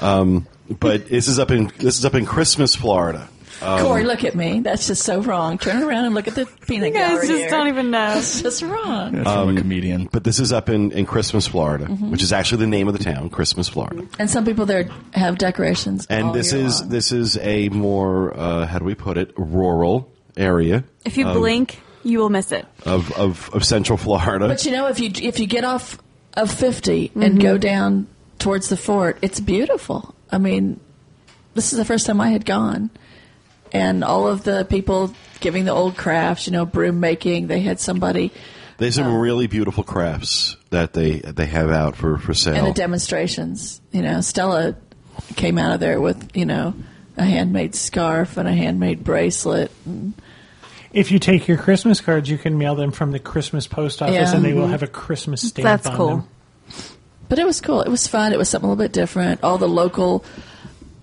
Um, but this is up in this is up in Christmas, Florida. Corey, look at me. That's just so wrong. Turn around and look at the peanut You guys gallery just here. don't even know. It's just wrong. That's from a comedian. But this is up in, in Christmas, Florida, Mm-hmm. which is actually the name of the town, Christmas, Florida. And some people there have decorations. And all this year is long. this is a more uh, how do we put it rural area If you blink, you will miss it. of, of, of Central Florida. But you know, if you if you get off of 50 and go down towards the fort, it's beautiful. I mean, this is the first time I had gone, and all of the people giving the old crafts, you know, broom making. They had somebody There's some uh, really beautiful crafts that they they have out for for sale. and the demonstrations. You know, Stella came out of there with you know a handmade scarf and a handmade bracelet. If you take your Christmas cards, you can mail them from the Christmas post office, Yeah. and they will mm-hmm. have a Christmas stamp That's on cool. them. But it was cool. It was fun. It was something a little bit different. All the local,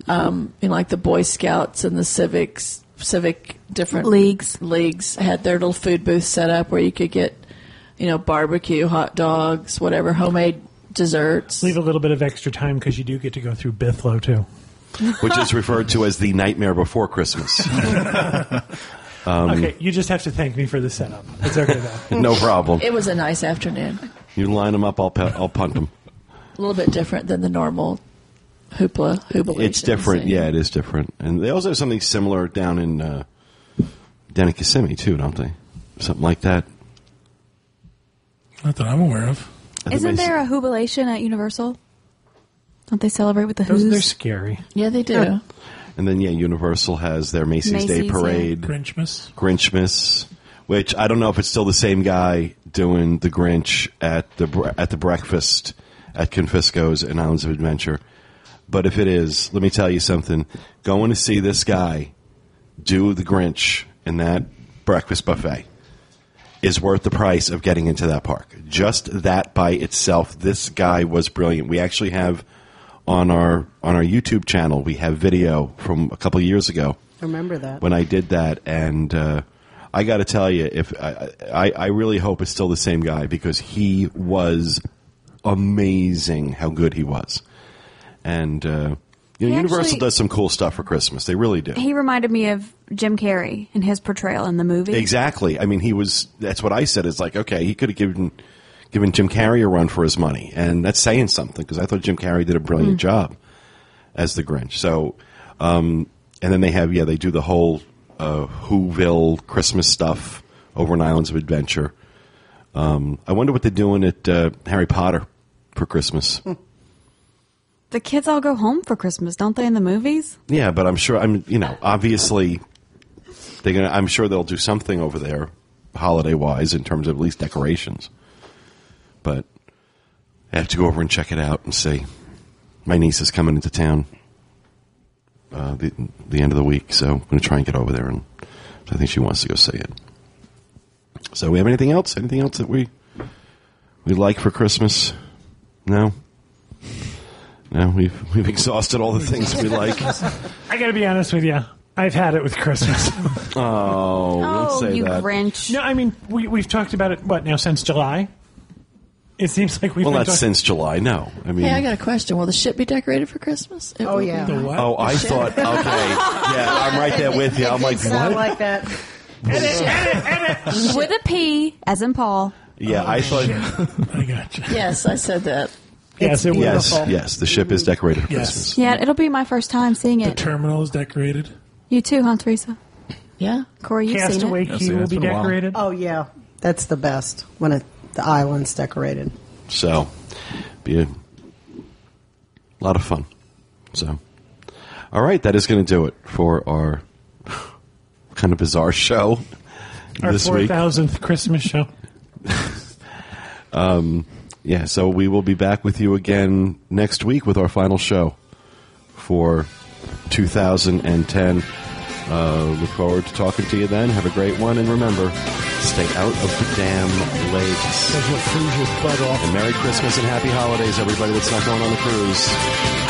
um, you know, like the Boy Scouts and the civics, civic different Leagues. leagues had their little food booth set up where you could get, you know, barbecue, hot dogs, whatever, homemade desserts. Leave a little bit of extra time because you do get to go through Bithlo too. which is referred to as the nightmare before Christmas. Um, okay, you just have to thank me for the setup. It's okay though. no problem. It was a nice afternoon. You line them up, I'll pe- I'll punt them. A little bit different than the normal hoopla hoopla. It's different. Yeah, it is different. And they also have something similar down in uh, down in Kissimmee too, don't they? Something like that. Not that I'm aware of. Isn't there a jubilation at Universal? Don't they celebrate with the Those Who's? they're scary. Yeah, they do. And then yeah, Universal has their Macy's, Day Macy's, yeah. Parade, Grinchmas. Grinchmas, which I don't know if it's still the same guy doing the Grinch at the at the breakfast at Confisco's and Islands of Adventure. But if it is, let me tell you something. Going to see this guy do the Grinch in that breakfast buffet is worth the price of getting into that park. Just that by itself, this guy was brilliant. We actually have on our on our YouTube channel, we have video from a couple of years ago I remember that. when I did that, and uh, I got to tell you, if I, I, I really hope it's still the same guy because he was amazing. How good he was, and uh, you know, He Universal actually- does some cool stuff for Christmas. They really do. He reminded me of Jim Carrey in his portrayal in the movie. Exactly. I mean, he was. That's what I said. Is like, okay, he could have given given Jim Carrey a run for his money, and that's saying something because I thought Jim Carrey did a brilliant job as the Grinch. So, um, and then they have yeah, they do the whole uh, Whoville Christmas stuff over in Islands of Adventure. Um, I wonder what they're doing at uh, Harry Potter for Christmas. The kids all go home for Christmas, don't they? In the movies. Yeah, but I'm sure I'm you know obviously they're gonna. I'm sure they'll do something over there holiday wise in terms of at least decorations. But I have to go over and check it out and see. My niece is coming into town uh, the the end of the week, so I'm to try and get over there, and I think she wants to go see it. So, we have anything else? Anything else that we we like for Christmas? No. No, we've we've exhausted all the things we like. I got to be honest with you. I've had it with Christmas. Oh, don't oh, you that. Grinch! no, I mean we we've talked about it. What now since July? It seems like we've Well, been not talking- since July. No, I mean. Hey, I got a question. Will the ship be decorated for Christmas? It Oh, yeah. The what? Oh, I thought. Okay, yeah, I'm right there with you. I'm like, Sound what? like that. With a P, as in Paul. Yeah, I oh, thought. I got you. Yes, I said that. Yes, it Yes, will. yes, the ship is decorated for Yes. Christmas. Yeah, it'll be my first time seeing it. The terminal is decorated. you too, huh, Teresa? Yeah. Corey, you've seen Castaway it. Yes, Cay yeah, will be been a while. decorated. Oh yeah, that's the best when it, the island's decorated. So, be a lot of fun. So, all right, that is going to do it for our kind of bizarre show Our this four week. thousandth Christmas show. Um, Yeah, so we will be back with you again next week with our final show for 2010. Uh, look forward to talking to you then. Have a great one, and remember, stay out of the damn lakes. Because you'll freeze your butt off. And Merry Christmas and Happy Holidays, everybody that's not going on the cruise.